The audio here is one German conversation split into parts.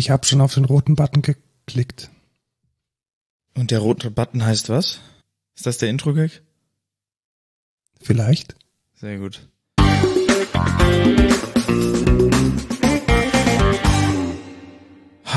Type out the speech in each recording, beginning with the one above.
Ich habe schon auf den roten Button geklickt. Und der rote Button heißt was? Ist das der Intro-Gag? Vielleicht. Sehr gut.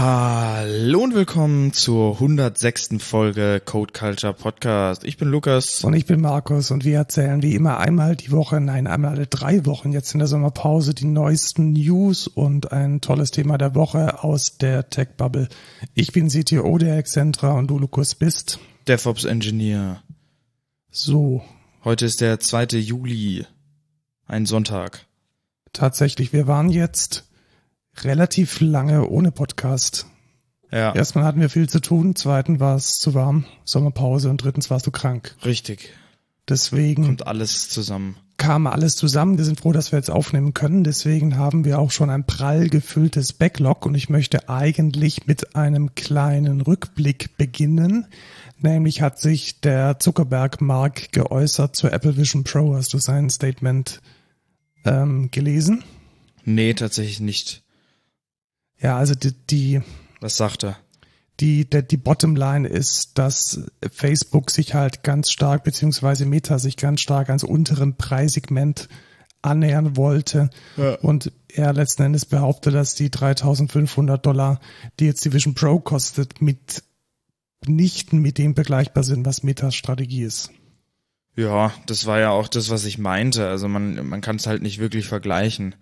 Hallo und willkommen zur 106. Folge Code Culture Podcast. Ich bin Lukas. Und ich bin Markus und wir erzählen wie immer einmal die Woche, nein, einmal alle drei Wochen jetzt in der Sommerpause die neuesten News und ein tolles Thema der Woche aus der Tech Bubble. Ich bin CTO der Excentra und du, Lukas, bist DevOps Engineer. So. Heute ist der 2. Juli, ein Sonntag. Tatsächlich, wir waren jetzt relativ lange ohne Podcast. Ja, Erstmal hatten wir viel zu tun, zweitens war es zu warm, Sommerpause und drittens warst du krank. richtig. Deswegen Kommt alles zusammen. kam alles zusammen. Wir sind froh, dass wir jetzt aufnehmen können. Deswegen haben wir auch schon ein prall gefülltes Backlog und ich möchte eigentlich mit einem kleinen Rückblick beginnen. Nämlich hat sich der Zuckerberg Mark geäußert zur Apple Vision Pro. Hast du sein Statement ähm, gelesen? Nee, tatsächlich nicht. Ja, also die, die Was sagt er? die, der, die Bottomline ist, dass Facebook sich halt ganz stark, beziehungsweise Meta sich ganz stark ans unteren Preissegment annähern wollte. Ja. Und er letzten Endes behauptet, dass die 3500 Dollar, die jetzt die Vision Pro kostet, mit nicht mit dem vergleichbar sind, was Metas Strategie ist. Ja, das war ja auch das, was ich meinte. Also man, man kann es halt nicht wirklich vergleichen.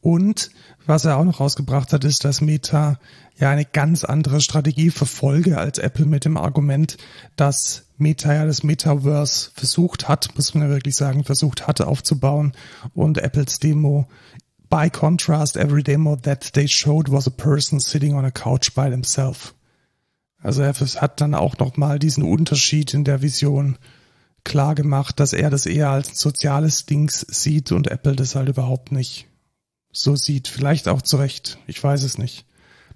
Und was er auch noch rausgebracht hat, ist, dass Meta ja eine ganz andere Strategie verfolge als Apple mit dem Argument, dass Meta ja das Metaverse versucht hat, muss man ja wirklich sagen, versucht hatte aufzubauen und Apples Demo By contrast, every demo that they showed was a person sitting on a couch by themselves. Also er hat dann auch nochmal diesen Unterschied in der Vision klar gemacht, dass er das eher als soziales Dings sieht und Apple das halt überhaupt nicht so sieht. Vielleicht auch zu Recht. Ich weiß es nicht.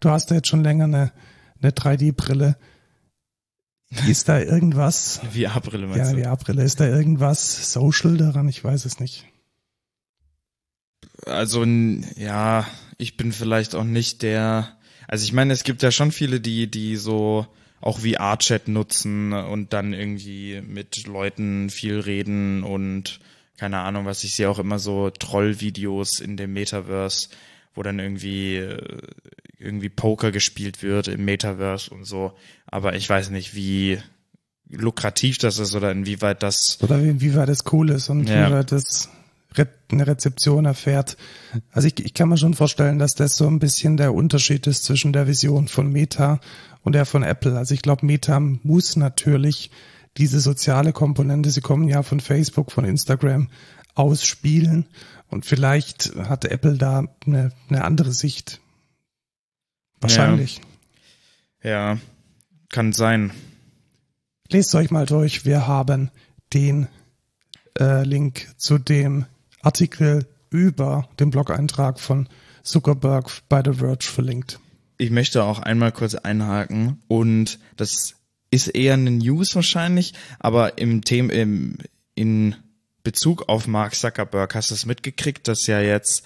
Du hast ja jetzt schon länger eine, eine 3D-Brille. Ist da irgendwas? VR-Brille meinst Ja, du? VR-Brille. Ist da irgendwas social daran? Ich weiß es nicht. Also ja, ich bin vielleicht auch nicht der. Also ich meine, es gibt ja schon viele, die die so auch VR-Chat nutzen und dann irgendwie mit Leuten viel reden und keine Ahnung, was ich sehe auch immer so Troll-Videos in dem Metaverse, wo dann irgendwie äh, irgendwie Poker gespielt wird im Metaverse und so. Aber ich weiß nicht, wie lukrativ das ist oder inwieweit das Oder inwieweit das cool ist und Ja. inwieweit das eine Rezeption erfährt. Also ich, ich kann mir schon vorstellen, dass das so ein bisschen der Unterschied ist zwischen der Vision von Meta und der von Apple. Also ich glaube, Meta muss natürlich diese soziale Komponente, sie kommen ja von Facebook, von Instagram, ausspielen. Und vielleicht hat Apple da eine, eine andere Sicht. Wahrscheinlich. ja kann sein. Lest euch mal durch. Wir haben den äh, Link zu dem Artikel über den Blog-Eintrag von Zuckerberg bei The Verge verlinkt. Ich möchte auch einmal kurz einhaken und das ist eher eine News wahrscheinlich, aber im Thema im, in Bezug auf Mark Zuckerberg hast du es mitgekriegt, dass ja jetzt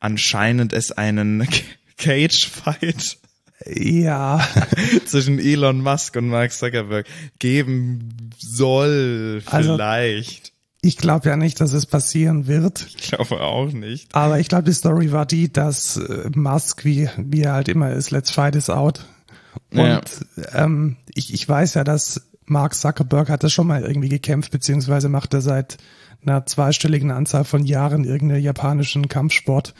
anscheinend es einen Cage-Fight Ja, zwischen Elon Musk und Mark Zuckerberg geben soll, Also- vielleicht. ich glaube ja nicht, dass es passieren wird. Ich glaube auch nicht. Aber ich glaube, die Story war die, dass äh, Musk, wie, wie er halt immer ist, let's fight is out. Und Ja. ähm, ich, ich weiß ja, dass Mark Zuckerberg hatte schon mal irgendwie gekämpft, beziehungsweise macht er seit einer zweistelligen Anzahl von Jahren irgendeinen japanischen Kampfsport.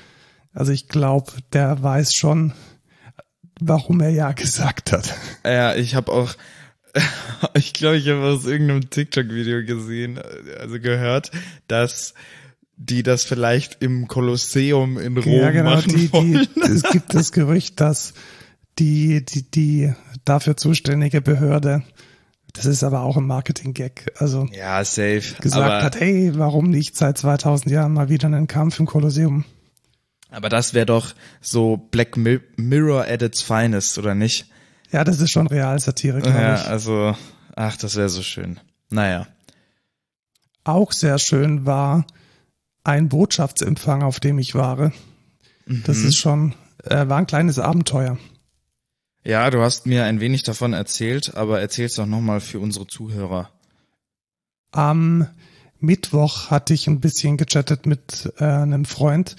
Also ich glaube, der weiß schon, warum er ja gesagt hat. Ja, ich habe auch, ich glaube, ich habe aus irgendeinem TikTok-Video gesehen, also gehört, dass die das vielleicht im Kolosseum in Rom ja, genau, machen die, wollen. die, es gibt das Gerücht, dass die, die, die dafür zuständige Behörde, das ist aber auch ein Marketing-Gag, also Ja, safe. gesagt hat, hey, warum nicht seit 2000 Jahren mal wieder einen Kampf im Kolosseum? aber das wäre doch so Black Mi- Mirror at its finest, oder nicht? Ja, das ist schon Realsatire, glaube Ja, ich. also, ach, das wäre so schön. Naja. Auch sehr schön war ein Botschaftsempfang, auf dem ich war. Das Mhm. ist schon äh, war ein kleines Abenteuer. Ja, du hast mir ein wenig davon erzählt, aber erzähl's doch nochmal für unsere Zuhörer. Am Mittwoch hatte ich ein bisschen gechattet mit äh, einem Freund,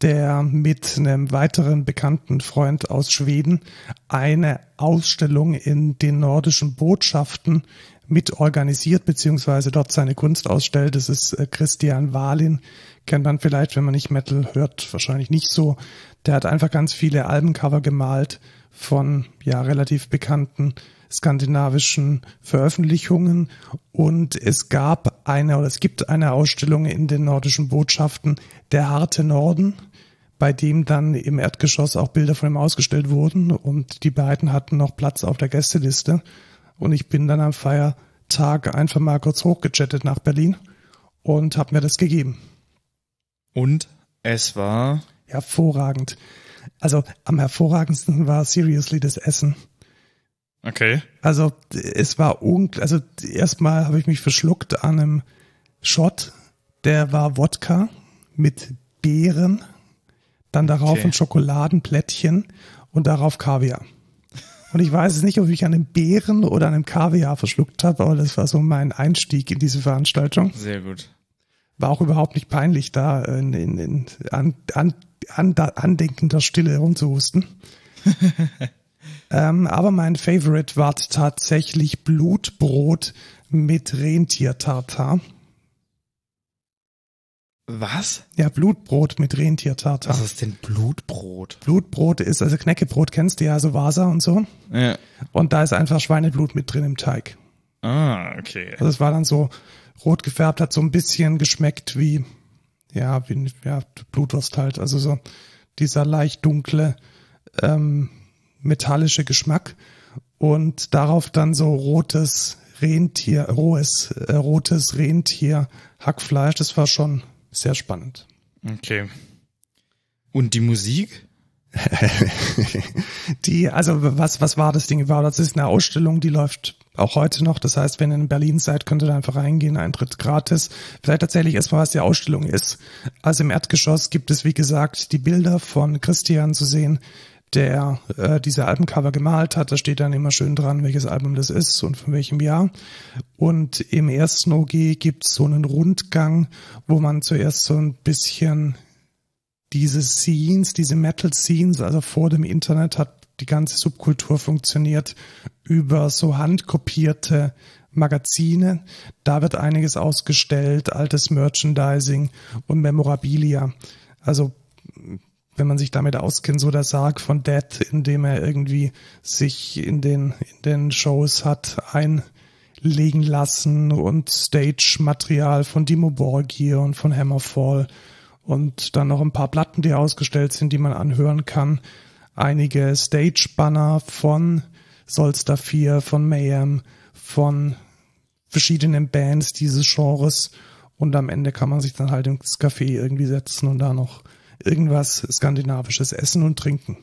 der mit einem weiteren bekannten Freund aus Schweden eine Ausstellung in den nordischen Botschaften mit organisiert, beziehungsweise dort seine Kunst ausstellt. Das ist äh, Christian Wahlin, kennt man vielleicht, wenn man nicht Metal hört, wahrscheinlich nicht so. Der hat einfach ganz viele Albencover gemalt von ja relativ bekannten skandinavischen Veröffentlichungen und es gab eine oder es gibt eine Ausstellung in den nordischen Botschaften Der harte Norden, bei dem dann im Erdgeschoss auch Bilder von ihm ausgestellt wurden und die beiden hatten noch Platz auf der Gästeliste und ich bin dann am Feiertag einfach mal kurz hochgechattet nach Berlin und habe mir das gegeben. Und es war hervorragend. Also am hervorragendsten war seriously das Essen. Okay. Also es war unglaublich, also erstmal habe ich mich verschluckt an einem Shot, der war Wodka mit Beeren, dann darauf okay. ein Schokoladenplättchen und darauf Kaviar. Und ich weiß es nicht, ob ich an einem Beeren oder an einem Kaviar verschluckt habe, aber das war so mein Einstieg in diese Veranstaltung. Sehr gut. War auch überhaupt nicht peinlich, da in, in, in an, an, andenkender Stille rumzuhusten. ähm, aber mein Favorite war tatsächlich Blutbrot mit Rentiertartar. Was? Ja, Blutbrot mit Rentiertartar. Was ist denn Blutbrot? Blutbrot ist, also Knäckebrot kennst du ja, so Vasa und so. Ja. Und da ist einfach Schweineblut mit drin im Teig. Ah, okay. Also es war dann so rot gefärbt, hat so ein bisschen geschmeckt wie, ja, wie ja, Blutwurst halt. Also so dieser leicht dunkle, ähm, metallische Geschmack. Und darauf dann so rotes Rentier, rohes, äh, rotes Rentier, Hackfleisch. Das war schon sehr spannend. Okay. Und die Musik? die, also was, was war das Ding überhaupt? Das ist eine Ausstellung, die läuft auch heute noch. Das heißt, wenn ihr in Berlin seid, könnt ihr da einfach reingehen, Eintritt gratis. Vielleicht tatsächlich erstmal, was die Ausstellung ist. Also im Erdgeschoss gibt es, wie gesagt, die Bilder von Christian zu sehen, der äh, diese Albencover gemalt hat. Da steht dann immer schön dran, welches Album das ist und von welchem Jahr. Und im ersten OG gibt's so einen Rundgang, wo man zuerst so ein bisschen diese Scenes, diese Metal Scenes, also vor dem Internet hat die ganze Subkultur funktioniert über so handkopierte Magazine. Da wird einiges ausgestellt, altes Merchandising und Memorabilia. Also wenn man sich damit auskennt, so der Sarg von Death, in dem er irgendwie sich in den, in den Shows hat einlegen lassen und Stage-Material von Dimo Borgir und von Hammerfall und dann noch ein paar Platten, die ausgestellt sind, die man anhören kann. Einige Stage-Banner von Solstar 4, von Mayhem, von verschiedenen Bands dieses Genres und am Ende kann man sich dann halt ins Café irgendwie setzen und da noch irgendwas Skandinavisches essen und trinken.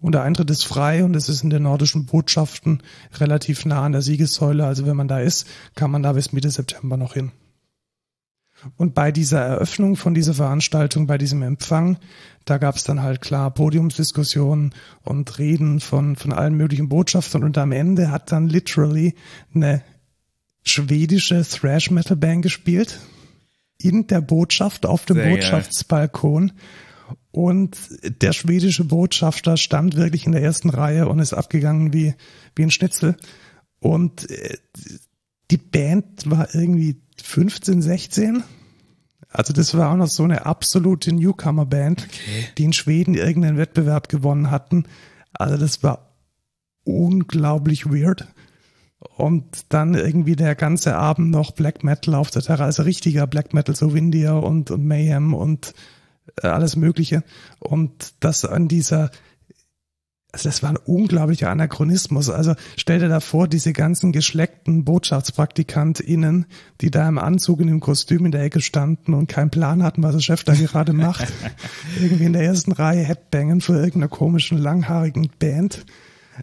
Und der Eintritt ist frei und es ist in den nordischen Botschaften relativ nah an der Siegessäule. Also wenn man da ist, kann man da bis Mitte September noch hin. Und bei dieser Eröffnung von dieser Veranstaltung, bei diesem Empfang, da gab es dann halt klar Podiumsdiskussionen und Reden von, von allen möglichen Botschaftern und am Ende hat dann literally eine schwedische Thrash Metal Band gespielt in der Botschaft auf dem Sehr Botschaftsbalkon. Und der schwedische Botschafter stand wirklich in der ersten Reihe und ist abgegangen wie, wie ein Schnitzel. Und äh, die Band war irgendwie 15, 16. Also das war auch noch so eine absolute Newcomer-Band, okay. die in Schweden irgendeinen Wettbewerb gewonnen hatten. Also das war unglaublich weird. Und dann irgendwie der ganze Abend noch Black Metal auf der Terrasse, also richtiger Black Metal, so Windia und, und Mayhem und äh, alles Mögliche. Und das an dieser, also das war ein unglaublicher Anachronismus. Also stell dir da vor, diese ganzen geschleckten BotschaftspraktikantInnen, die da im Anzug und im Kostüm in der Ecke standen und keinen Plan hatten, was der Chef da gerade macht. Irgendwie in der ersten Reihe Headbangen für irgendeiner komischen, langhaarigen Band.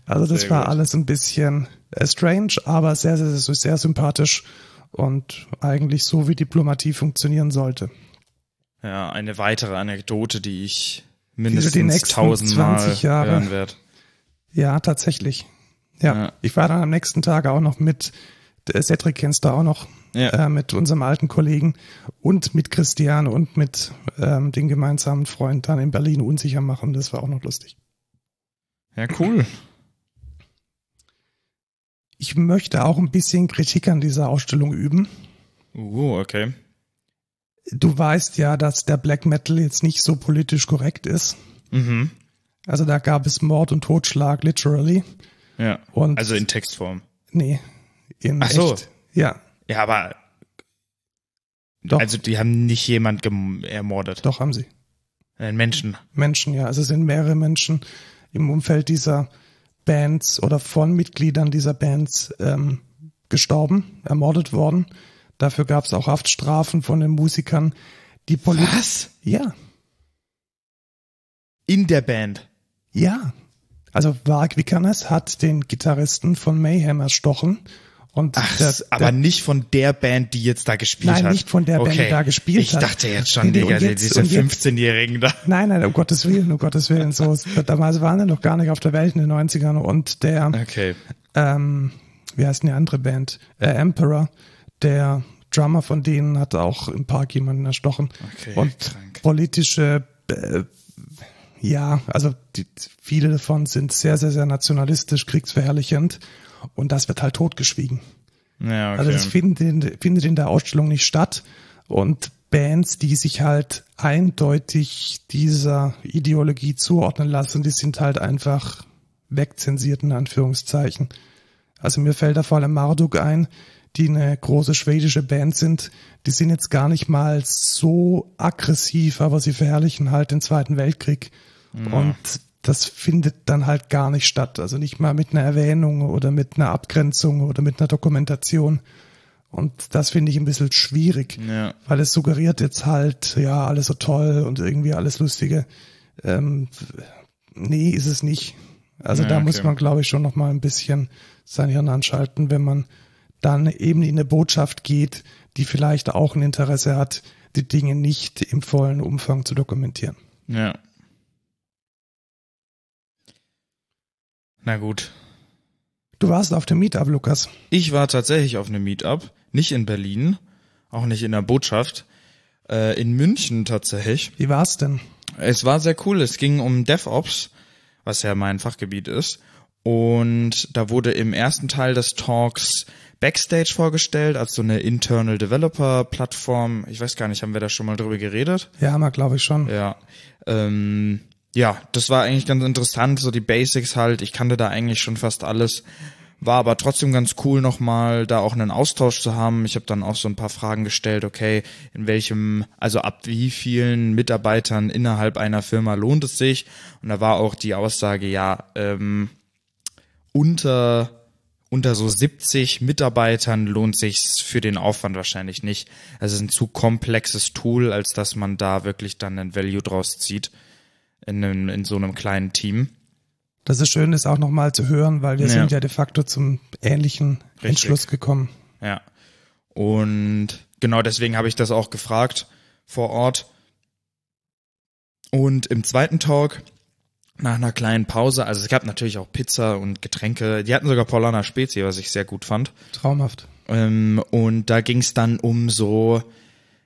Also das sehr war gut. alles ein bisschen äh, strange, aber sehr, sehr, sehr, sehr sympathisch und eigentlich so, wie Diplomatie funktionieren sollte. Ja, eine weitere Anekdote, die ich mindestens nächsten tausendmal 20 Jahre- hören werde. Ja, tatsächlich. Ja. Ja. Ich war dann am nächsten Tag auch noch mit, äh, Cedric kennst du auch noch, Ja. äh, mit unserem alten Kollegen und mit Christian und mit ähm, den gemeinsamen Freund dann in Berlin unsicher machen. Das war auch noch lustig. Ja, cool. Ich möchte auch ein bisschen Kritik an dieser Ausstellung üben. Uh, okay. Du weißt ja, dass der Black Metal jetzt nicht so politisch korrekt ist. Mhm. Also da gab es Mord und Totschlag, literally. Ja. Und Also in Textform. nee, in Ach so. echt. Ja, Ja, aber doch, also die haben nicht jemand ermordet. doch haben sie. Einen Menschen. Menschen, ja. Also es sind mehrere Menschen im Umfeld dieser Bands oder von Mitgliedern dieser Bands ähm, gestorben, ermordet worden. Dafür gab es auch Haftstrafen von den Musikern. Die Poli Was? Ja, In der Band. ja. Also Varg Vikernes hat den Gitarristen von Mayhem erstochen. Und Ach, der, aber der, nicht von der Band, die jetzt da gespielt Nein, hat. nicht von der Band, die okay. da gespielt ich hat. Ich dachte jetzt schon, Digga, jetzt- diese und jetzt- 15-Jährigen da. Nein, nein, um Gottes Willen, um Gottes Willen. So, damals waren wir noch gar nicht auf der Welt in den 90ern und der, Okay. ähm, wie heißt denn die andere Band? Äh, Emperor, der Drummer von denen hat auch im Park jemanden erstochen. Okay, und krank. politische, äh, ja, also die, viele davon sind sehr, sehr, sehr nationalistisch, kriegsverherrlichend und das wird halt totgeschwiegen. Ja, okay. Also das findet in, findet in der Ausstellung nicht statt. Und Bands, die sich halt eindeutig dieser Ideologie zuordnen lassen, die sind halt einfach wegzensiert in Anführungszeichen. Also mir fällt da vor allem Marduk ein, die eine große schwedische Band sind. Die sind jetzt gar nicht mal so aggressiv, aber sie verherrlichen halt den Zweiten Weltkrieg. Und das findet dann halt gar nicht statt. Also nicht mal mit einer Erwähnung oder mit einer Abgrenzung oder mit einer Dokumentation. Und das finde ich ein bisschen schwierig, Ja. weil es suggeriert jetzt halt, ja, alles so toll und irgendwie alles Lustige. Ähm, nee, ist es nicht. Also Ja, da okay. muss man, glaube ich, schon noch mal ein bisschen sein Hirn anschalten, wenn man dann eben in eine Botschaft geht, die vielleicht auch ein Interesse hat, die Dinge nicht im vollen Umfang zu dokumentieren. Ja. Na gut. Du warst auf dem Meetup, Lukas. Ich war tatsächlich auf einem Meetup, nicht in Berlin, auch nicht in der Botschaft, äh, in München tatsächlich. Wie war's denn? Es war sehr cool. Es ging um DevOps, was ja mein Fachgebiet ist. Und da wurde im ersten Teil des Talks Backstage vorgestellt, als so eine Internal Developer Plattform. Ich weiß gar nicht, haben wir da schon mal drüber geredet? Ja, haben wir, glaube ich, schon. Ja. Ähm, ja, das war eigentlich ganz interessant, so die Basics halt. Ich kannte da eigentlich schon fast alles. War aber trotzdem ganz cool, nochmal da auch einen Austausch zu haben. Ich habe dann auch so ein paar Fragen gestellt, okay, in welchem, also ab wie vielen Mitarbeitern innerhalb einer Firma lohnt es sich? Und da war auch die Aussage, ja, ähm, unter unter so 70 Mitarbeitern lohnt sich's für den Aufwand wahrscheinlich nicht. Also es ist ein zu komplexes Tool, als dass man da wirklich dann einen Value draus zieht in, einem, in so einem kleinen Team. Das ist schön, das auch nochmal zu hören, weil wir Ja. sind ja de facto zum ähnlichen Entschluss gekommen. Ja. Und genau deswegen habe ich das auch gefragt vor Ort. Und im zweiten Talk, nach einer kleinen Pause, also es gab natürlich auch Pizza und Getränke, die hatten sogar Paulana Spezi, was ich sehr gut fand. Traumhaft. Ähm, und da ging es dann um so,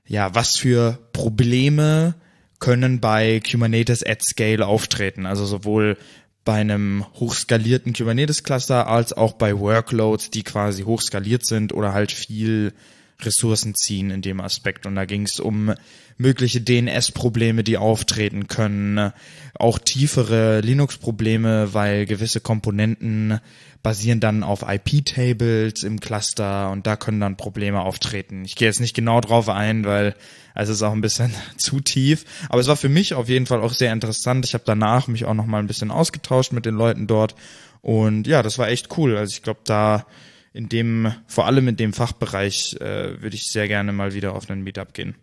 ja, was für Probleme können bei Kubernetes at Scale auftreten. Also sowohl bei einem hochskalierten Kubernetes-Cluster als auch bei Workloads, die quasi hochskaliert sind oder halt viel Ressourcen ziehen in dem Aspekt. Und da ging es um mögliche DNS-Probleme, die auftreten können, auch tiefere Linux-Probleme, weil gewisse Komponenten basieren dann auf IP-Tables im Cluster und da können dann Probleme auftreten. Ich gehe jetzt nicht genau drauf ein, weil es ist auch ein bisschen zu tief. Aber es war für mich auf jeden Fall auch sehr interessant. Ich habe danach mich auch noch mal ein bisschen ausgetauscht mit den Leuten dort und ja, das war echt cool. Also ich glaube, da in dem, vor allem in dem Fachbereich, äh, würde ich sehr gerne mal wieder auf einen Meetup gehen.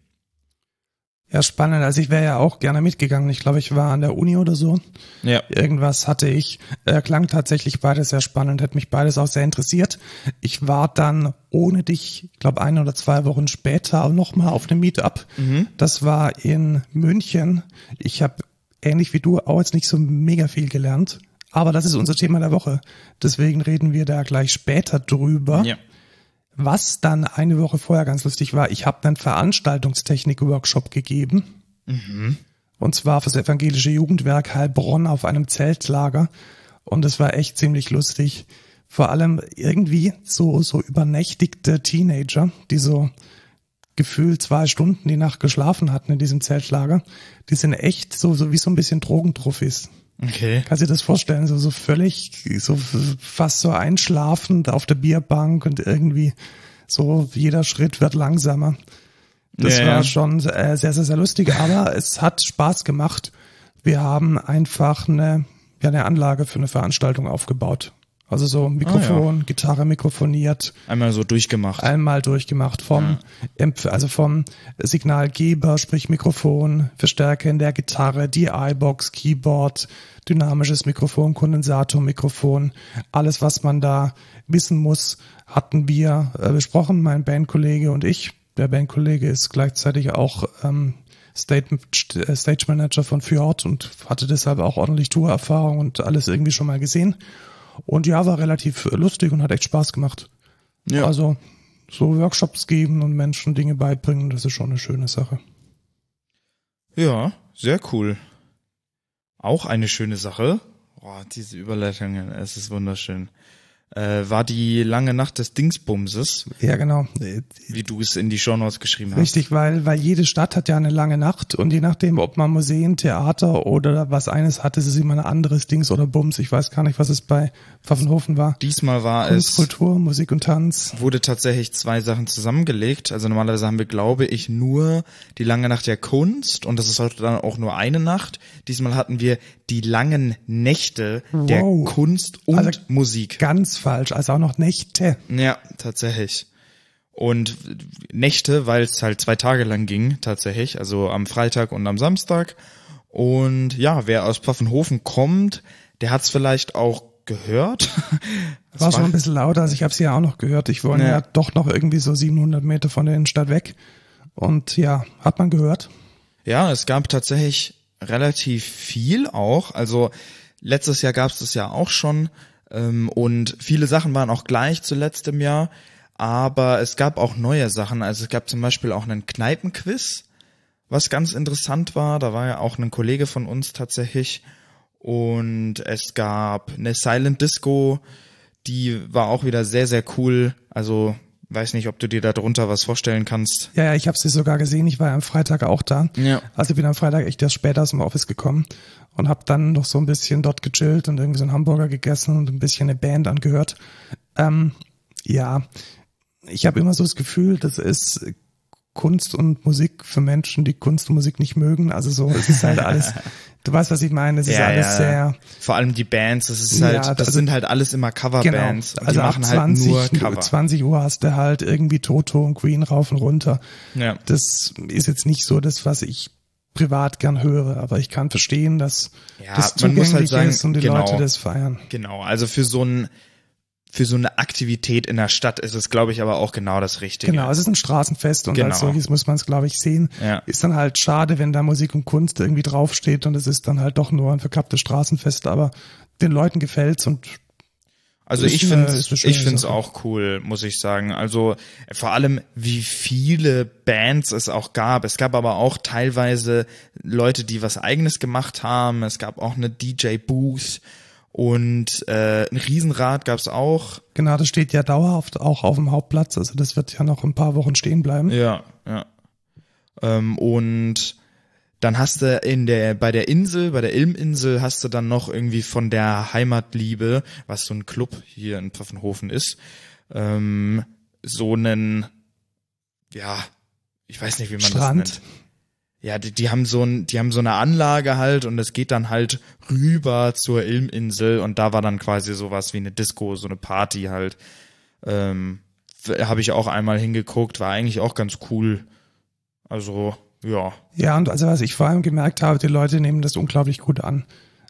Ja, spannend. Also ich wäre ja auch gerne mitgegangen. Ich glaube, ich war an der Uni oder so. Ja. Irgendwas hatte ich. Äh, klang tatsächlich beides sehr spannend, hat mich beides auch sehr interessiert. Ich war dann ohne dich, ich glaube, ein oder zwei Wochen später auch nochmal auf einem Meetup. Das war in München. Ich habe ähnlich wie du auch jetzt nicht so mega viel gelernt. Aber das ist unser Thema der Woche. Deswegen reden wir da gleich später drüber. Ja. Was dann eine Woche vorher ganz lustig war, ich habe einen Veranstaltungstechnik-Workshop gegeben. Und zwar für das evangelische Jugendwerk Heilbronn auf einem Zeltlager. Und es war echt ziemlich lustig. Vor allem irgendwie so, so übernächtigte Teenager, die so gefühlt zwei Stunden die Nacht geschlafen hatten in diesem Zeltlager. Die sind echt so, so wie so ein bisschen Drogentrophys. Okay. Kannst du dir das vorstellen? So, so völlig, so fast so einschlafend auf der Bierbank und irgendwie so jeder Schritt wird langsamer. Das Ja, war ja. schon äh, sehr, sehr, sehr lustig, aber es hat Spaß gemacht. Wir haben einfach eine, ja, eine Anlage für eine Veranstaltung aufgebaut. Also so Mikrofon, Gitarre mikrofoniert, Einmal so durchgemacht. einmal durchgemacht vom, Empf- also vom Signalgeber, sprich Mikrofon, Verstärker in der Gitarre, die iBox, Keyboard, dynamisches Mikrofon, Kondensatormikrofon, alles was man da wissen muss, hatten wir äh, besprochen, mein Bandkollege und ich. Der Bandkollege ist gleichzeitig auch ähm, State, äh, Stage Manager von Fjord und hatte deshalb auch ordentlich Tourerfahrung und alles irgendwie schon mal gesehen. Und ja, war relativ lustig und hat echt Spaß gemacht. Ja. Also so Workshops geben und Menschen Dinge beibringen, das ist schon eine schöne Sache. Ja, sehr cool. Auch eine schöne Sache. Boah, diese Überleitungen, es ist wunderschön. Äh, war die lange Nacht des Dingsbumses, Ja, genau. wie du es in die Shownotes geschrieben hast. Richtig, weil, weil jede Stadt hat ja eine lange Nacht und je nachdem, ob man Museen, Theater oder was eines hat, ist es immer ein anderes Dings oder Bums. Ich weiß gar nicht, was es bei Pfaffenhofen war. Diesmal war Kunst, es, Kultur, Musik und Tanz. wurde tatsächlich zwei Sachen zusammengelegt. Also normalerweise haben wir, glaube ich, nur die lange Nacht der Kunst und das ist heute dann auch nur eine Nacht. Diesmal hatten wir die langen Nächte der Wow. Kunst und Also Musik. Ganz falsch, also auch noch Nächte. Ja, tatsächlich. Und Nächte, weil es halt zwei Tage lang ging, tatsächlich, also am Freitag und am Samstag. Und ja, wer aus Pfaffenhofen kommt, der hat es vielleicht auch gehört. Es War schon ein bisschen lauter, also ich habe es ja auch noch gehört. Ich wohne Ja. ja. doch noch irgendwie so 700 Meter von der Innenstadt weg. Und ja, hat man gehört. Ja, es gab tatsächlich relativ viel auch. Also letztes Jahr gab es das ja auch schon. Ähm, und viele Sachen waren auch gleich zu letztem Jahr. Aber es gab auch neue Sachen. Also es gab zum Beispiel auch einen Kneipenquiz, was ganz interessant war. Da war ja auch ein Kollege von uns tatsächlich. Und es gab eine Silent Disco, die war auch wieder sehr, sehr cool. Also weiß nicht, ob du dir darunter was vorstellen kannst. Ja, ja, ich habe sie sogar gesehen. Ich war ja am Freitag auch da. Ja. Also ich bin am Freitag echt erst später aus dem Office gekommen und habe dann noch so ein bisschen dort gechillt und irgendwie so einen Hamburger gegessen und ein bisschen eine Band angehört. Ähm, ja, ich habe immer so das Gefühl, das ist Kunst und Musik für Menschen, die Kunst und Musik nicht mögen. Also so, es ist halt alles, du weißt, was ich meine, es ist alles sehr, Vor allem die Bands, das ist Ja, halt, das also- sind halt alles immer Coverbands. genau. Also ab machen halt 20, nur Cover. 20 Uhr hast du halt irgendwie Toto und Queen rauf und runter. Ja. Das ist jetzt nicht so das, was ich privat gern höre, aber ich kann verstehen, dass Ja, das man muss zugänglich halt sagen, ist und die genau. Leute das feiern. Genau, also für so ein für so eine Aktivität in der Stadt ist es, glaube ich, aber auch genau das Richtige. Genau, es ist ein Straßenfest und Genau. als solches muss man es, glaube ich, sehen. Ja. Ist dann halt schade, wenn da Musik und Kunst irgendwie draufsteht und es ist dann halt doch nur ein verkapptes Straßenfest, aber den Leuten gefällt's und Also Ist ich finde ich finde es auch cool, muss ich sagen. Also vor allem wie viele Bands es auch gab. Es gab aber auch teilweise Leute, die was eigenes gemacht haben. Es gab auch eine DJ Booth und äh, ein Riesenrad gab es auch. genau, das steht ja dauerhaft auch auf dem Hauptplatz, also das wird ja noch ein paar Wochen stehen bleiben. Ja, ja. Ähm, und dann hast du in der, bei der Insel, bei der Ilminsel hast du dann noch irgendwie von der Heimatliebe, was so ein Club hier in Pfaffenhofen ist, ähm, so einen, ja, ich weiß nicht, wie man Strand. das nennt. Ja, die, die haben so ein, die haben so eine Anlage halt und es geht dann halt rüber zur Ilminsel und da war dann quasi sowas wie eine Disco, so eine Party halt. Ähm, habe ich auch einmal hingeguckt, war eigentlich auch ganz cool. Also, ja. Ja, und also was ich vor allem gemerkt habe, die Leute nehmen das unglaublich gut an.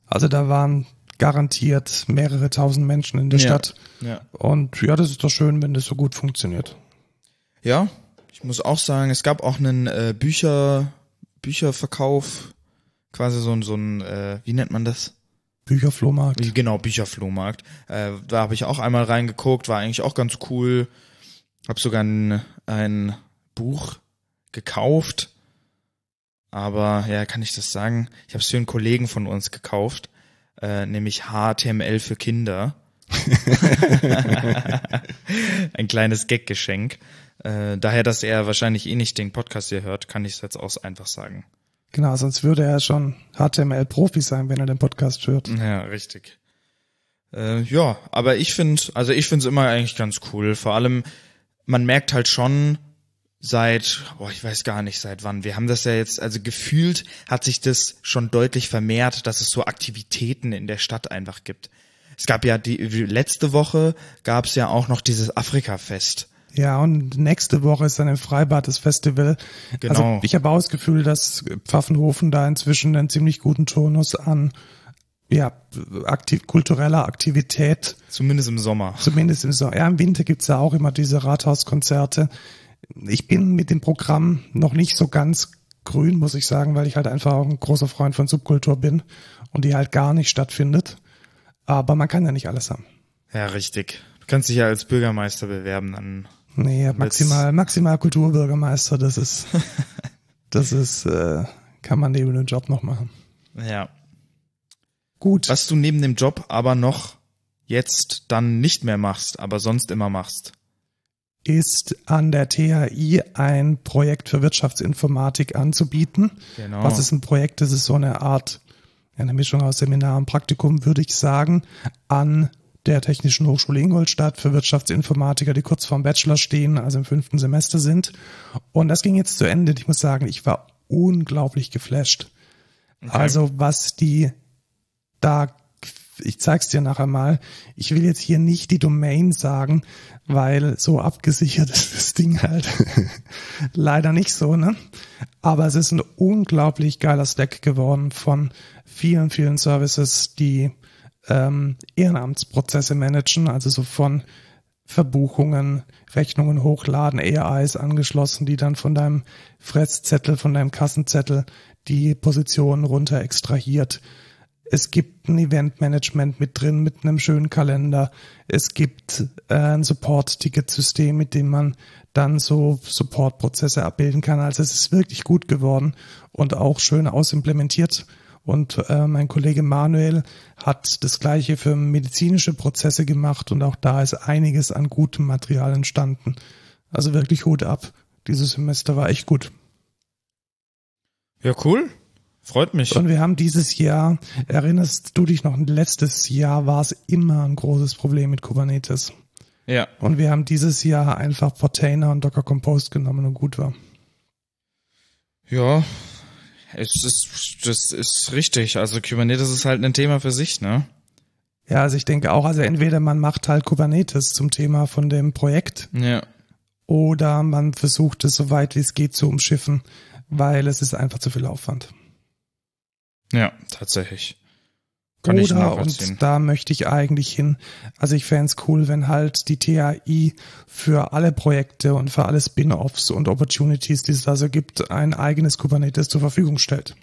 Also da waren garantiert mehrere tausend Menschen in der Ja. Stadt. Ja. Und ja, das ist doch schön, wenn das so gut funktioniert. Ja, ich muss auch sagen, es gab auch einen äh, Bücher, Bücherverkauf, quasi so ein, so ein, äh, wie nennt man das? Bücherflohmarkt. Genau, Bücherflohmarkt. Äh, da habe ich auch einmal reingeguckt, war eigentlich auch ganz cool. Hab sogar ein, ein Buch gekauft. Aber ja, kann ich das sagen? Ich habe es für einen Kollegen von uns gekauft, äh, nämlich HTML für Kinder. ein kleines Gaggeschenk. Äh, daher, dass er wahrscheinlich eh nicht den Podcast hier hört, kann ich es jetzt auch einfach sagen. Genau, sonst würde er schon HTML-Profi sein, wenn er den Podcast hört. Ja, richtig. Äh, ja, aber ich finde, also ich finde es immer eigentlich ganz cool. Vor allem, man merkt halt schon seit, boah, ich weiß gar nicht seit wann. Wir haben das ja jetzt, also gefühlt hat sich das schon deutlich vermehrt, dass es so Aktivitäten in der Stadt einfach gibt. Es gab ja die letzte Woche gab es ja auch noch dieses Afrika-Fest. Ja, und nächste Woche ist dann im Freibad das Festival. Genau. Also ich habe auch das Gefühl, dass Pfaffenhofen da inzwischen einen ziemlich guten Turnus an ja, aktiv, kultureller Aktivität. Zumindest im Sommer. Zumindest im Sommer. Ja, im Winter gibt's ja auch immer diese Rathauskonzerte. Ich bin mit dem Programm noch nicht so ganz grün, muss ich sagen, weil ich halt einfach auch ein großer Freund von Subkultur bin und die halt gar nicht stattfindet. Aber man kann ja nicht alles haben. Ja, richtig. Du kannst dich ja als Bürgermeister bewerben, dann Nee, maximal, maximal Kulturbürgermeister, das ist, das ist, äh, kann man neben dem Job noch machen. Ja. Gut. Was du neben dem Job aber noch jetzt dann nicht mehr machst, aber sonst immer machst. Ist an der THI ein Projekt für Wirtschaftsinformatik anzubieten. Genau. Was ist ein Projekt? Das ist so eine Art, eine Mischung aus Seminar und Praktikum, würde ich sagen, an der Technischen Hochschule Ingolstadt für Wirtschaftsinformatiker, die kurz vorm Bachelor stehen, also im fünften Semester sind. Und das ging jetzt zu Ende. Ich muss sagen, ich war unglaublich geflasht. Okay. Also was die da, ich zeig's dir nachher mal. Ich will jetzt hier nicht die Domain sagen, weil so abgesichert ist das Ding halt leider nicht so, ne? Aber es ist ein unglaublich geiler Stack geworden von vielen, vielen Services, die ähm, Ehrenamtsprozesse managen, also so von Verbuchungen, Rechnungen hochladen, AIs angeschlossen, die dann von deinem Fresszettel, von deinem Kassenzettel die Positionen runter extrahiert. Es gibt ein Eventmanagement mit drin, mit einem schönen Kalender. Es gibt äh, ein Support-Ticket-System, mit dem man dann so Support-Prozesse abbilden kann. Also es ist wirklich gut geworden und auch schön ausimplementiert. Und äh, mein Kollege Manuel hat das gleiche für medizinische Prozesse gemacht und auch da ist einiges an gutem Material entstanden. Also wirklich Hut ab. Dieses Semester war echt gut. Ja, cool. Freut mich. Und wir haben dieses Jahr, erinnerst du dich noch, letztes Jahr war es immer ein großes Problem mit Kubernetes. Ja. Und wir haben dieses Jahr einfach Portainer und Docker Compose genommen und gut war. Ja, es ist, das ist richtig. Also Kubernetes ist halt ein Thema für sich, ne? Ja, also ich denke auch, also entweder man macht halt Kubernetes zum Thema von dem Projekt Ja. oder man versucht es so weit wie es geht zu umschiffen, weil es ist einfach zu viel Aufwand. Ja, tatsächlich. Kann ich Oder, und da möchte ich eigentlich hin, also ich fände es cool, wenn halt die TAI für alle Projekte und für alle Spin-offs und Opportunities, die es da so gibt, ein eigenes Kubernetes zur Verfügung stellt.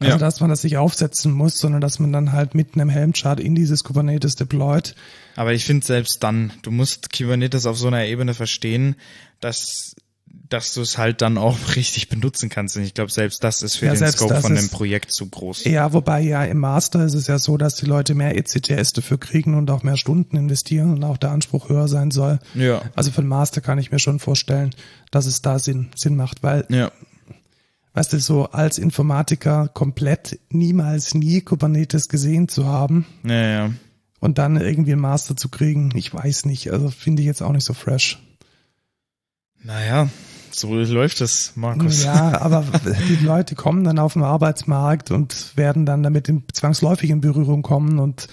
Also Ja. dass man das nicht aufsetzen muss, sondern dass man dann halt mitten im Helmchart in dieses Kubernetes deployt. Aber ich finde selbst dann, du musst Kubernetes auf so einer Ebene verstehen, dass dass du es halt dann auch richtig benutzen kannst. Und ich glaube, selbst das ist für Ja, den Scope von dem Projekt zu groß. Ja, wobei ja im Master ist es ja so, dass die Leute mehr ECTS dafür kriegen und auch mehr Stunden investieren und auch der Anspruch höher sein soll. Ja. Also für den Master kann ich mir schon vorstellen, dass es da Sinn, Sinn macht, weil Ja. weißt du, so als Informatiker komplett niemals nie Kubernetes gesehen zu haben Ja, ja. und dann irgendwie einen Master zu kriegen, ich weiß nicht, also finde ich jetzt auch nicht so fresh. Naja, so läuft es, Markus. Ja, aber die Leute kommen dann auf den Arbeitsmarkt und werden dann damit in, zwangsläufig in Berührung kommen und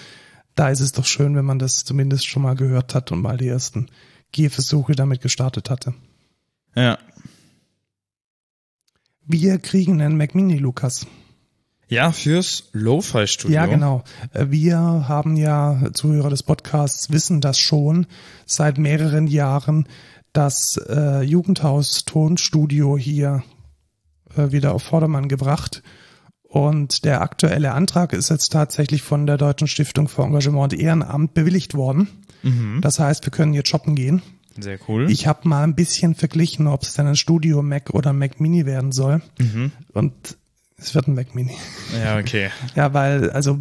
da ist es doch schön, wenn man das zumindest schon mal gehört hat und mal die ersten Gehversuche damit gestartet hatte. Ja. Wir kriegen einen Mac Mini, Lukas. Ja, fürs Lo-Fi-Studio. Ja, genau. Wir haben ja, Zuhörer des Podcasts wissen das schon, seit mehreren Jahren das äh, Jugendhaus Tonstudio hier äh, wieder auf Vordermann gebracht. Und der aktuelle Antrag ist jetzt tatsächlich von der Deutschen Stiftung für Engagement und Ehrenamt bewilligt worden. Das heißt, wir können jetzt shoppen gehen. Sehr cool. Ich habe mal ein bisschen verglichen, ob es denn ein Studio Mac oder Mac Mini werden soll. Und es wird ein Mac Mini. ja, okay. Ja, weil also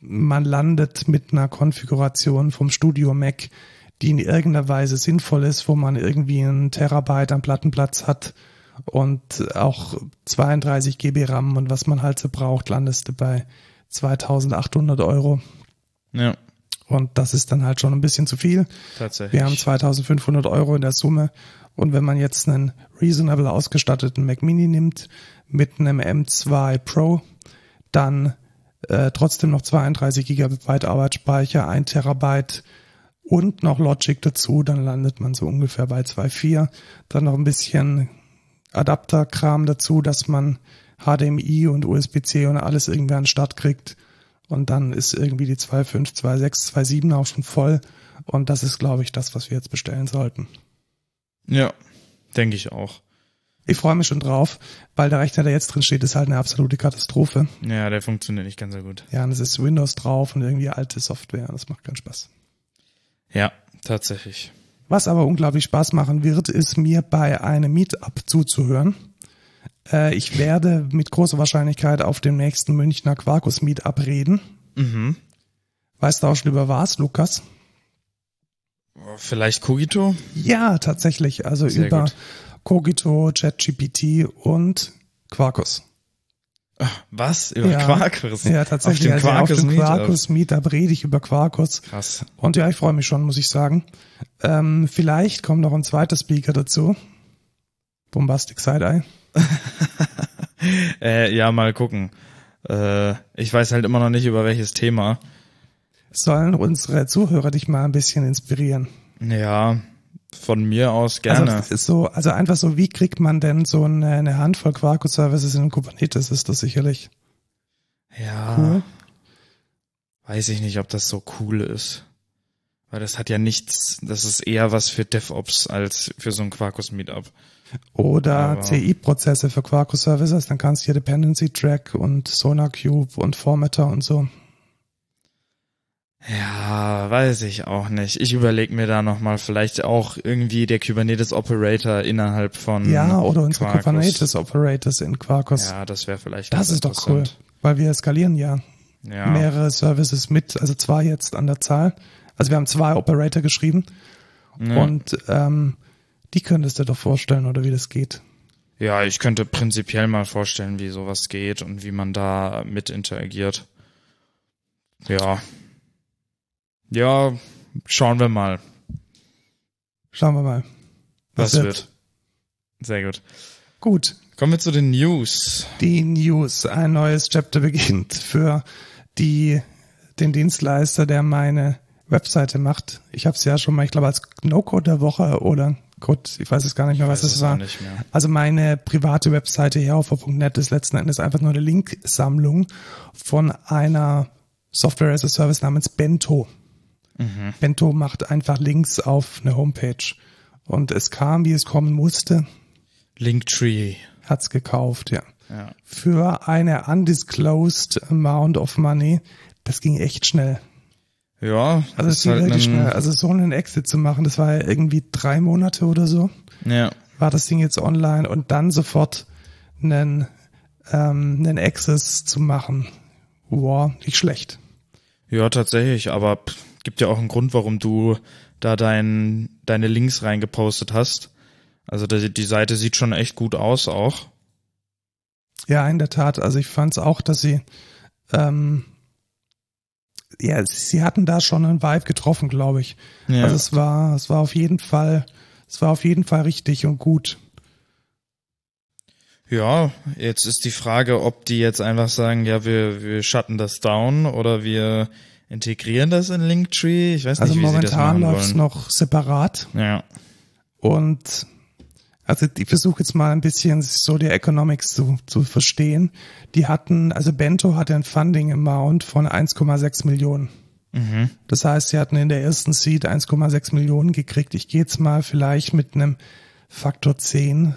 man landet mit einer Konfiguration vom Studio Mac, die in irgendeiner Weise sinnvoll ist, wo man irgendwie einen Terabyte an Plattenplatz hat und auch 32 GB RAM und was man halt so braucht, landest du bei 2800 Euro. Ja, Und das ist dann halt schon ein bisschen zu viel. tatsächlich. Wir haben 2500 Euro in der Summe. Und wenn man jetzt einen reasonable ausgestatteten Mac Mini nimmt mit einem M2 Pro, dann äh, trotzdem noch 32 Gigabyte Arbeitsspeicher, 1 Terabyte und noch Logic dazu, dann landet man so ungefähr bei 2,4. Dann noch ein bisschen Adapterkram dazu, dass man HDMI und USB-C und alles irgendwie an den Start kriegt. Und dann ist irgendwie die 2.5, 2.6, 2.7 auch schon voll. Und das ist, glaube ich, das, was wir jetzt bestellen sollten. Ja, denke ich auch. Ich freue mich schon drauf, weil der Rechner, der jetzt drin steht, ist halt eine absolute Katastrophe. Ja, der funktioniert nicht ganz so gut. Ja, und es ist Windows drauf und irgendwie alte Software. Das macht keinen Spaß. Ja, tatsächlich. Was aber unglaublich Spaß machen wird, ist mir bei einem Meetup zuzuhören. Äh, ich werde mit großer Wahrscheinlichkeit auf dem nächsten Münchner Quarkus Meetup reden. Mhm. Weißt du auch schon über was, Lukas? Vielleicht Kogito? Ja, tatsächlich. Also Sehr über gut. Cogito, ChatGPT und Quarkus. Was? Über Ja. Quarkus? Ja, tatsächlich. Auf dem also Quarkus, auf dem? Quarkus Meetup rede ich über Quarkus. Krass. Und ja, ich freue mich schon, muss ich sagen. Ähm, vielleicht kommt noch ein zweiter Speaker dazu. Bombastic Side-Eye. Äh, ja, mal gucken. Äh, ich weiß halt immer noch nicht über welches Thema. Sollen unsere Zuhörer dich mal ein bisschen inspirieren? Ja, von mir aus gerne. Also, ist so, also einfach so, wie kriegt man denn so eine, eine Handvoll Quarkus-Services in Kubernetes? Ist das sicherlich ja, cool. weiß ich nicht, ob das so cool ist. Weil das hat ja nichts, das ist eher was für DevOps als für so ein Quarkus-Meetup. Oder CI-Prozesse für Quarkus-Services, dann kannst du hier Dependency Track und SonarQube und Formatter und so. Ja, weiß ich auch nicht. Ich überlege mir da nochmal vielleicht auch irgendwie der Kubernetes Operator innerhalb von Ja, oder unsere Quarkus. Kubernetes Operators in Quarkus. Ja, das wäre vielleicht das ist doch cool, weil wir skalieren ja, Ja, mehrere Services mit, also zwei jetzt an der Zahl. Also wir haben zwei Operator geschrieben ja. und ähm, die könntest du dir doch vorstellen, oder wie das geht. ja, ich könnte prinzipiell mal vorstellen, wie sowas geht und wie man da mit interagiert. Ja. Ja, schauen wir mal, Schauen wir mal. was wird. Sehr gut. Gut, Kommen wir zu den News. die News. Ein neues Chapter beginnt für die, den Dienstleister, der meine Webseite macht. Ich habe es ja schon mal, ich glaube, als No-Code der Woche oder Code, ich weiß es gar nicht mehr, was Weiß es war. nicht mehr. Also meine private Webseite herhofer.net ist letzten Endes einfach nur eine Linksammlung von einer Software as a Service namens Bento. Mhm. Bento macht einfach Links auf eine Homepage. Und es kam, wie es kommen musste, Linktree. hat's gekauft, ja. Ja. Für eine undisclosed amount of money. Das ging echt schnell. Ja, Also es ging halt wirklich schnell. Also so einen Exit zu machen, das war ja irgendwie drei Monate oder so. Ja. war das Ding jetzt online und dann sofort einen, ähm, einen Access zu machen. Wow, nicht schlecht. Ja, tatsächlich, aber pff, gibt ja auch einen Grund, warum du da dein, deine Links reingepostet hast. Also die, die Seite sieht schon echt gut aus auch. Ja, in der Tat. Also ich fand es auch, dass sie, ähm, ja, sie hatten da schon einen Vibe getroffen, glaube ich. Ja. Also es war, es war auf jeden Fall, es war auf jeden Fall richtig und gut. ja, jetzt ist die Frage, ob die jetzt einfach sagen, ja, wir, wir shutten das down oder wir integrieren das in Linktree. Ich weiß Also nicht, wie sie das momentan machen wollen. noch separat Ja, und also ich versuche jetzt mal ein bisschen so die Economics zu, zu verstehen. Die hatten, also Bento hatte ein Funding Amount von 1,6 Millionen. mhm. Das heißt, sie hatten in der ersten Seed 1,6 Millionen gekriegt. Ich gehe jetzt mal vielleicht mit einem Faktor 10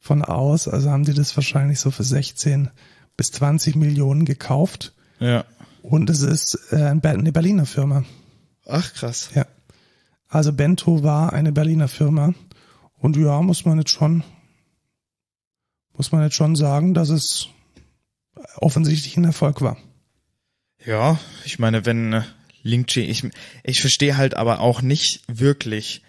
von aus. Also haben die das wahrscheinlich so für 16 bis 20 Millionen gekauft. Ja. Und es ist äh, eine Berliner Firma. Ach, krass. Ja. Also Bento war eine Berliner Firma. Und ja, muss man jetzt schon, muss man jetzt schon sagen, dass es offensichtlich ein Erfolg war. Ja, ich meine, wenn äh, Linktree, ich, ich verstehe halt aber auch nicht wirklich,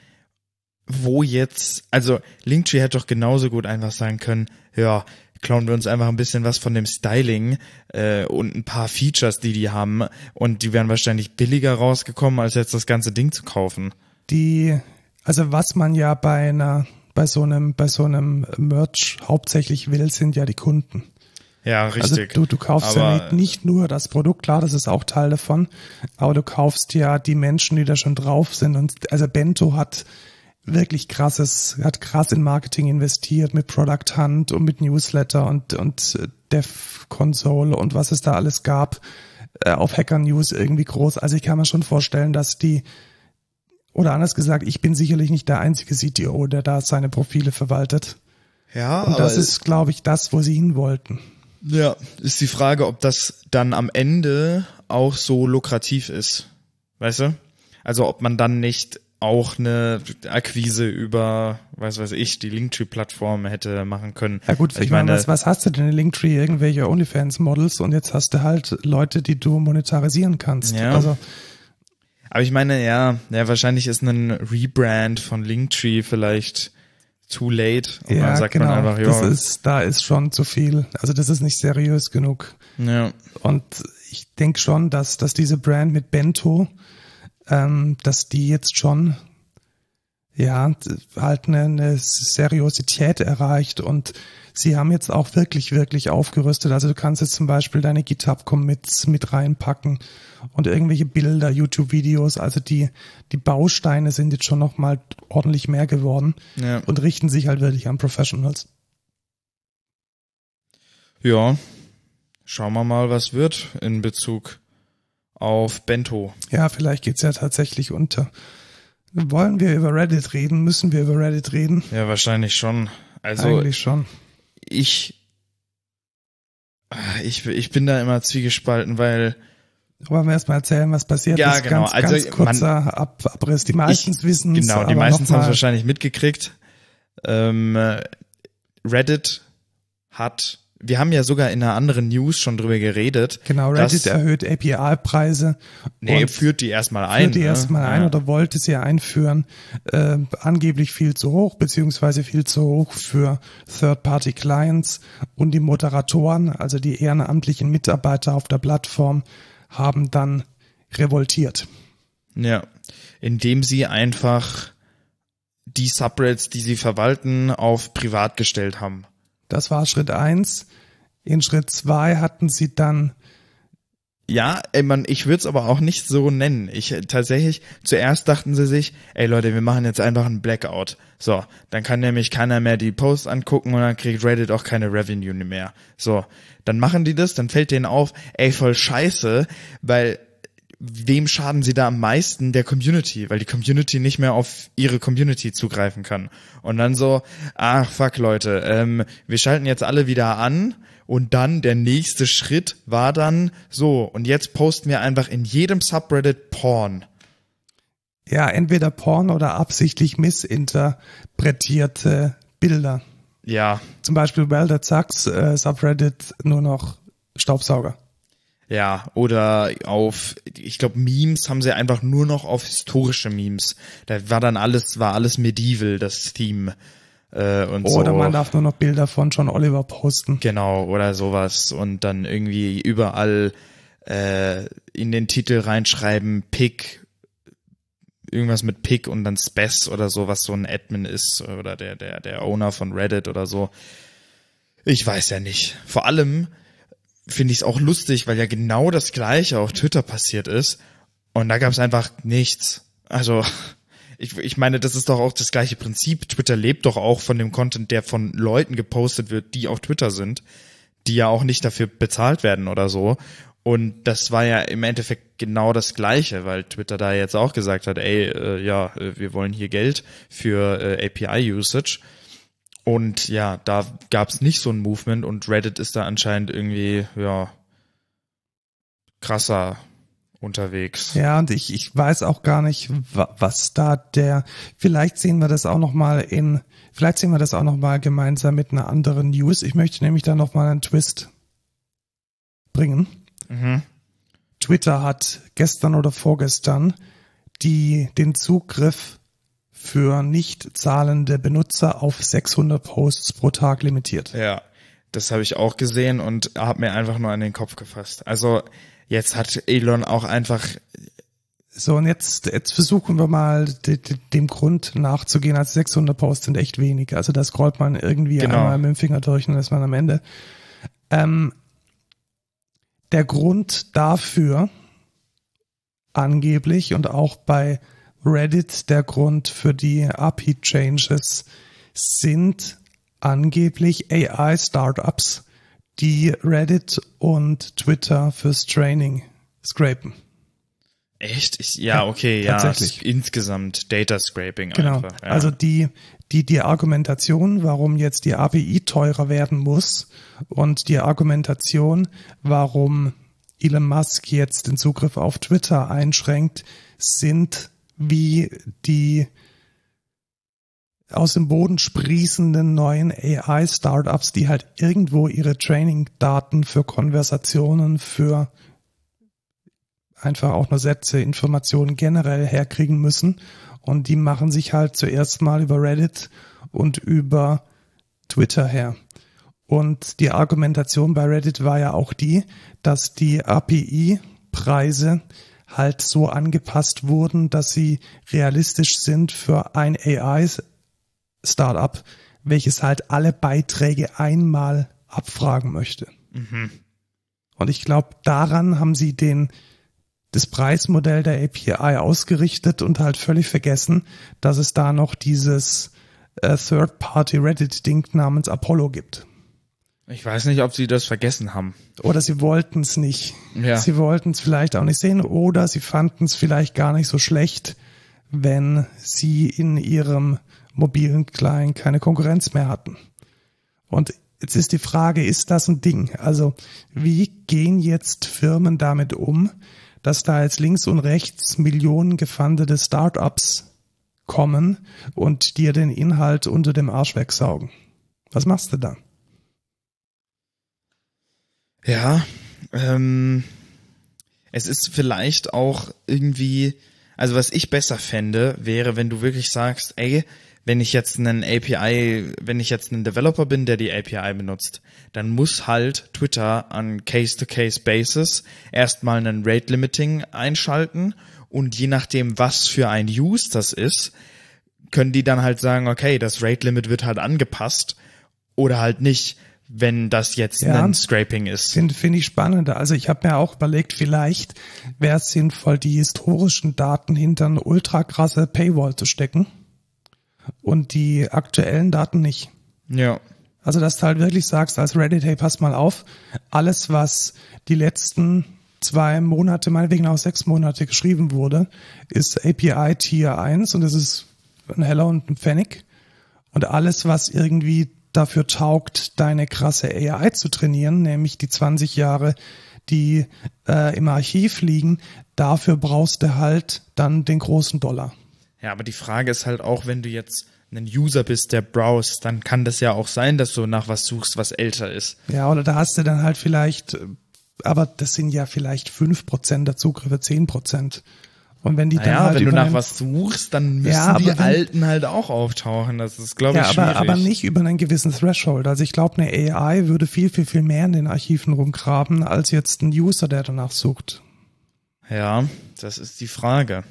wo jetzt, also Linktree hätte doch genauso gut einfach sagen können, ja, klauen wir uns einfach ein bisschen was von dem Styling äh, und ein paar Features, die die haben und die wären wahrscheinlich billiger rausgekommen, als jetzt das ganze Ding zu kaufen. Die, also was man ja bei einer, bei so einem, bei so einem Merch hauptsächlich will, sind ja die Kunden. Ja, richtig. Also du, du kaufst aber, ja nicht, nicht nur das Produkt, klar, das ist auch Teil davon, aber du kaufst ja die Menschen, die da schon drauf sind. Und also Bento hat wirklich krasses, hat krass in Marketing investiert mit Product Hunt und mit Newsletter und, und Dev Console und was es da alles gab, äh, auf Hacker News irgendwie groß. Also ich kann mir schon vorstellen, dass die, oder anders gesagt, ich bin sicherlich nicht der einzige CTO, der da seine Profile verwaltet. Ja, Und das ist, glaube ich, das, wo sie hin wollten. Ja, ist die Frage, ob das dann am Ende auch so lukrativ ist. Weißt du? Also ob man dann nicht auch eine Akquise über, weiß weiß ich, die Linktree-Plattform hätte machen können. Ja gut, ich, meine, was, was hast du denn in Linktree? Irgendwelche OnlyFans-Models und jetzt hast du halt Leute, die du monetarisieren kannst. Ja. Also Aber ich meine, ja, ja, wahrscheinlich ist ein Rebrand von Linktree vielleicht too late. Und ja, dann sagt genau. man einfach, das ja, ist, da ist schon zu viel. Also das ist nicht seriös genug. ja, Und ich denke schon, dass, dass diese Brand mit Bento, ähm, dass die jetzt schon ja halt eine, eine Seriosität erreicht und sie haben jetzt auch wirklich, wirklich aufgerüstet. Also du kannst jetzt zum Beispiel deine GitHub-Commits mit reinpacken und irgendwelche Bilder, YouTube-Videos. Also die, die Bausteine sind jetzt schon nochmal ordentlich mehr geworden ja. und richten sich halt wirklich an Professionals. ja. Schauen wir mal, was wird in Bezug auf Bento. Ja, vielleicht geht's ja tatsächlich unter. Wollen wir über Reddit reden? Müssen wir über Reddit reden? Ja, wahrscheinlich schon. Also Eigentlich schon. ich, ich, ich bin da immer zwiegespalten, weil Wollen wir erstmal erzählen, was passiert Ja, ist? genau. Ganz, Also, ganz kurzer Ab Abriss. Die meisten wissen es. genau, die meisten haben es wahrscheinlich mitgekriegt. Ähm, Reddit hat, wir haben ja sogar in einer anderen News schon drüber geredet. Genau, Reddit dass- erhöht API-Preise. Nee, und führt die erstmal ein. führt die ne? erstmal ein Ja. oder wollte sie einführen. Äh, angeblich viel zu hoch, beziehungsweise viel zu hoch für Third-Party-Clients und die Moderatoren, also die ehrenamtlichen Mitarbeiter auf der Plattform, haben dann revoltiert. Ja, indem sie einfach die Subreddits, die sie verwalten, auf privat gestellt haben. Das war Schritt eins. In Schritt zwei hatten sie dann Ja, ey, man, ich würde es aber auch nicht so nennen. Ich tatsächlich, zuerst dachten sie sich, ey Leute, wir machen jetzt einfach einen Blackout. So, dann kann nämlich keiner mehr die Posts angucken und dann kriegt Reddit auch keine Revenue mehr. So, dann machen die das, dann fällt denen auf, ey, voll scheiße, weil wem schaden sie da am meisten? Der Community, weil die Community nicht mehr auf ihre Community zugreifen kann. Und dann so, ach fuck Leute, ähm, wir schalten jetzt alle wieder an und dann der nächste Schritt war dann so, und jetzt posten wir einfach in jedem Subreddit Porn. ja entweder Porn oder absichtlich missinterpretierte Bilder. Ja, Zum Beispiel Well That Sucks, äh, Subreddit nur noch Staubsauger. Ja, oder auf, ich glaube, Memes haben sie einfach nur noch auf historische Memes. Da war dann alles, war alles medieval, das Theme. Äh, und Oder so. man darf nur noch Bilder von John Oliver posten. Genau, oder sowas. Und dann irgendwie überall äh, in den Titel reinschreiben, Pick, irgendwas mit Pick und dann Spess oder so, was so ein Admin ist oder der, der, der Owner von Reddit oder so. Ich weiß ja nicht. Vor allem finde ich es auch lustig, weil ja genau das gleiche auf Twitter passiert ist. Und da gab es einfach nichts. Also, ich, ich meine, das ist doch auch das gleiche Prinzip. Twitter lebt doch auch von dem Content, der von Leuten gepostet wird, die auf Twitter sind, die ja auch nicht dafür bezahlt werden oder so. Und das war ja im Endeffekt genau das Gleiche, weil Twitter da jetzt auch gesagt hat, ey, äh, ja, äh, wir wollen hier Geld für äh, API-Usage. Und ja, da gab's nicht so ein Movement und Reddit ist da anscheinend irgendwie, ja, krasser unterwegs. Ja, und ich, ich weiß auch gar nicht, was da der, vielleicht sehen wir das auch nochmal in, vielleicht sehen wir das auch nochmal gemeinsam mit einer anderen News. Ich möchte nämlich da nochmal einen Twist bringen. Mhm. Twitter hat gestern oder vorgestern die, den Zugriff für nicht zahlende Benutzer auf 600 Posts pro Tag limitiert. Ja, das habe ich auch gesehen und habe mir einfach nur an den Kopf gefasst. Also jetzt hat Elon auch einfach so, und jetzt, jetzt versuchen wir mal de, de, dem Grund nachzugehen. Also 600 Posts sind echt wenig. Also da scrollt man irgendwie genau. einmal mit dem Finger durch und dann ist man am Ende. Ähm, der Grund dafür angeblich und auch bei Reddit der Grund für die API-Changes sind angeblich AI-Startups, die Reddit und Twitter fürs Training scrapen. Echt? Ich, ja, okay, ja. Tatsächlich. Insgesamt Data Scraping genau. einfach. Ja. Also die, die, die Argumentation, warum jetzt die API teurer werden muss und die Argumentation, warum Elon Musk jetzt den Zugriff auf Twitter einschränkt, sind wie die aus dem Boden sprießenden neuen AI-Startups, die halt irgendwo ihre Training-Daten für Konversationen, für einfach auch nur Sätze, Informationen generell herkriegen müssen. Und die machen sich halt zuerst mal über Reddit und über Twitter her. Und die Argumentation bei Reddit war ja auch die, dass die API-Preise halt so angepasst wurden, dass sie realistisch sind für ein AI-Startup, welches halt alle Beiträge einmal abfragen möchte. Mhm. Und ich glaube, daran haben sie den das Preismodell der API ausgerichtet und halt völlig vergessen, dass es da noch dieses äh, Third-Party Reddit-Ding namens Apollo gibt. Ich weiß nicht, ob sie das vergessen haben. Oder sie wollten es nicht. Ja. Sie wollten es vielleicht auch nicht sehen oder sie fanden es vielleicht gar nicht so schlecht, wenn sie in ihrem mobilen Client keine Konkurrenz mehr hatten. Und jetzt ist die Frage, ist das ein Ding? Also wie gehen jetzt Firmen damit um, dass da jetzt links und rechts Millionen gefundete Startups kommen und dir den Inhalt unter dem Arsch wegsaugen? Was machst du da? Ja, ähm, es ist vielleicht auch irgendwie, also was ich besser fände, wäre, wenn du wirklich sagst, ey, wenn ich jetzt einen API, wenn ich jetzt ein Developer bin, der die API benutzt, dann muss halt Twitter an Case-to-Case-Basis erstmal einen Rate-Limiting einschalten und je nachdem, was für ein Use das ist, können die dann halt sagen, okay, das Rate-Limit wird halt angepasst oder halt nicht wenn das jetzt ja, ein Scraping ist. Finde find ich spannend. Also ich habe mir auch überlegt, vielleicht wäre es sinnvoll, die historischen Daten hinter eine ultra krasse Paywall zu stecken und die aktuellen Daten nicht. Ja. Also dass du halt wirklich sagst als Reddit, hey, pass mal auf, alles, was die letzten zwei Monate, meinetwegen auch sechs Monate geschrieben wurde, ist API Tier 1 und das ist ein Heller und ein Pfennig. Und alles, was irgendwie dafür taugt, deine krasse AI zu trainieren, nämlich die 20 Jahre, die äh, im Archiv liegen, dafür brauchst du halt dann den großen Dollar. Ja, aber die Frage ist halt auch, wenn du jetzt ein User bist, der browst, dann kann das ja auch sein, dass du nach was suchst, was älter ist. Ja, oder da hast du dann halt vielleicht, aber das sind ja vielleicht fünf Prozent der Zugriffe, zehn Prozent. Und wenn die naja, dann halt wenn du nach was suchst, dann müssen ja, die wenn, alten halt auch auftauchen. Das ist, glaube ich, ja, aber, aber nicht über einen gewissen Threshold. Also ich glaube, eine AI würde viel, viel, viel mehr in den Archiven rumgraben, als jetzt ein User, der danach sucht. Ja, das ist die Frage.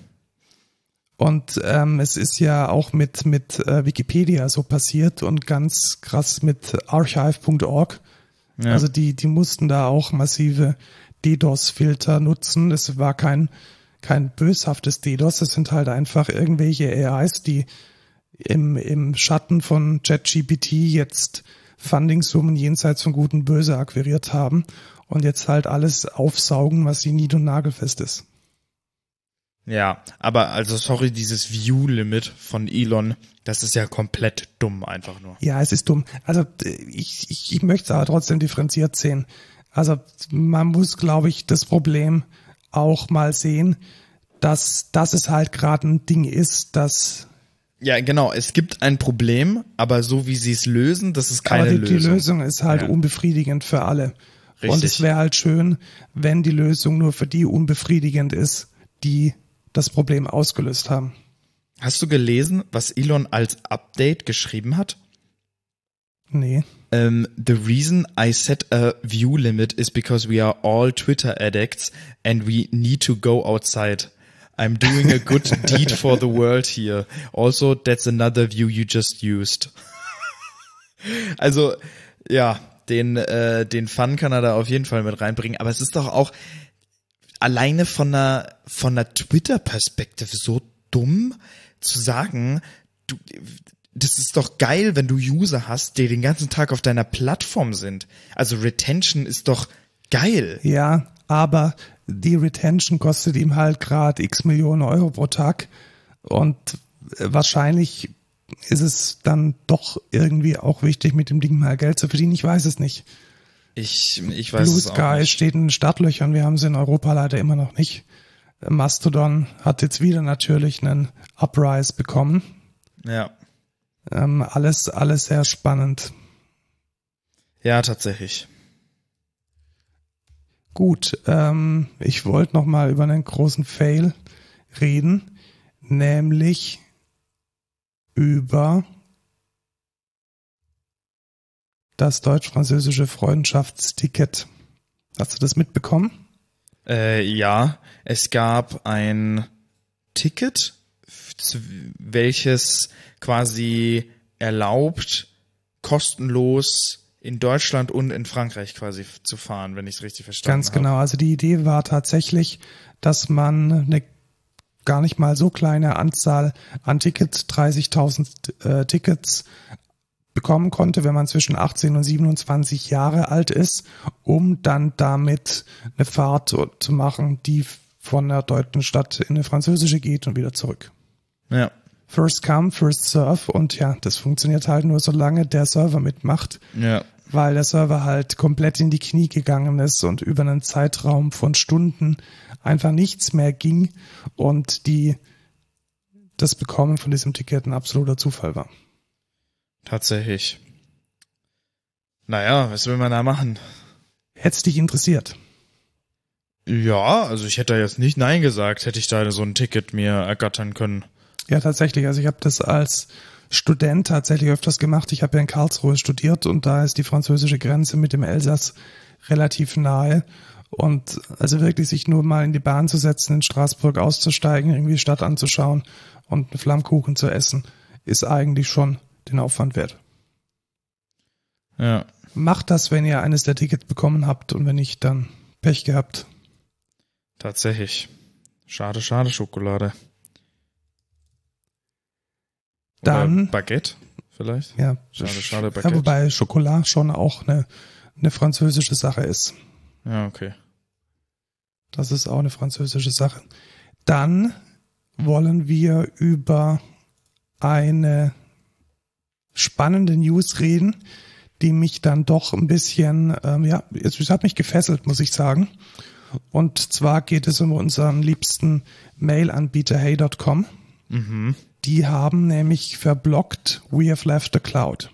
Und ähm, es ist ja auch mit, mit äh, Wikipedia so passiert und ganz krass mit archive.org. Ja. Also die, die mussten da auch massive DDoS-Filter nutzen. Es war kein kein böshaftes DDoS, das sind halt einfach irgendwelche AIs, die im, im Schatten von ChatGPT jetzt Fundingsummen jenseits von Gut und Böse akquiriert haben und jetzt halt alles aufsaugen, was sie nied- und nagelfest ist. Ja, aber also sorry, dieses View-Limit von Elon, das ist ja komplett dumm einfach nur. Ja, es ist dumm. Also ich, ich, ich möchte es aber trotzdem differenziert sehen. Also man muss, glaube ich, das Problem auch mal sehen, dass das es halt gerade ein Ding ist, dass Ja, genau, es gibt ein Problem, aber so wie sie es lösen, das ist keine aber die, Lösung. die Lösung ist halt Ja. unbefriedigend für alle. Und Richtig. es wäre halt schön, wenn die Lösung nur für die unbefriedigend ist, die das Problem ausgelöst haben. Hast du gelesen, was Elon als Update geschrieben hat? Nee. Um, the reason I set a view limit is because we are all Twitter addicts and we need to go outside. I'm doing a good deed for the world here. Also, that's another view you just used. also, ja, den, äh, den Fun kann er da auf jeden Fall mit reinbringen. Aber es ist doch auch alleine von einer, von einer Twitter-Perspektive so dumm zu sagen, du, das ist doch geil, wenn du User hast, die den ganzen Tag auf deiner Plattform sind. Also Retention ist doch geil. Ja, aber die Retention kostet ihm halt gerade x Millionen Euro pro Tag und äh, wahrscheinlich ist es dann doch irgendwie auch wichtig, mit dem Ding mal Geld zu verdienen. Ich weiß es nicht. Ich, ich weiß Blue es auch Sky nicht. steht in den Startlöchern. Wir haben sie in Europa leider immer noch nicht. Mastodon hat jetzt wieder natürlich einen Uprise bekommen. Ja. Ähm, alles, alles sehr spannend. Ja, tatsächlich. Gut, ähm, ich wollte noch mal über einen großen Fail reden, nämlich über das deutsch-französische Freundschaftsticket. Hast du das mitbekommen? Äh, ja, es gab ein Ticket, welches quasi erlaubt, kostenlos in Deutschland und in Frankreich quasi zu fahren, wenn ich es richtig verstanden Ganz genau. Also die Idee war tatsächlich, dass man eine gar nicht mal so kleine Anzahl an Tickets, 30.000 äh, Tickets bekommen konnte, wenn man zwischen 18 und 27 Jahre alt ist, um dann damit eine Fahrt zu machen, die von der deutschen Stadt in eine französische geht und wieder zurück. Ja, First come, first serve und ja, das funktioniert halt nur solange der Server mitmacht ja, weil der Server halt komplett in die Knie gegangen ist und über einen Zeitraum von Stunden einfach nichts mehr ging und die das Bekommen von diesem Ticket ein absoluter Zufall war. tatsächlich. Naja, was will man da machen? Hätte dich interessiert? Ja, also ich hätte da jetzt nicht Nein gesagt, hätte ich da so ein Ticket mir ergattern können. Ja, tatsächlich. Also ich habe das als Student tatsächlich öfters gemacht. Ich habe ja in Karlsruhe studiert und da ist die französische Grenze mit dem Elsass relativ nahe. Und also wirklich sich nur mal in die Bahn zu setzen, in Straßburg auszusteigen, irgendwie die Stadt anzuschauen und einen Flammkuchen zu essen, ist eigentlich schon den Aufwand wert. Ja, Macht das, wenn ihr eines der Tickets bekommen habt und wenn nicht, dann Pech gehabt. tatsächlich. Schade, schade Schokolade. Dann- Oder Baguette vielleicht? Ja, Schade, schade, ja, Baguette. wobei Schokolade schon auch eine, eine französische Sache ist. Ja, okay. Das ist auch eine französische Sache. Dann wollen wir über eine spannende News reden, die mich dann doch ein bisschen, ähm, ja, es es hat mich gefesselt, muss ich sagen. Und zwar geht es um unseren liebsten Mail-Anbieter hey.com. Mhm. Die haben nämlich verblockt We have left the cloud.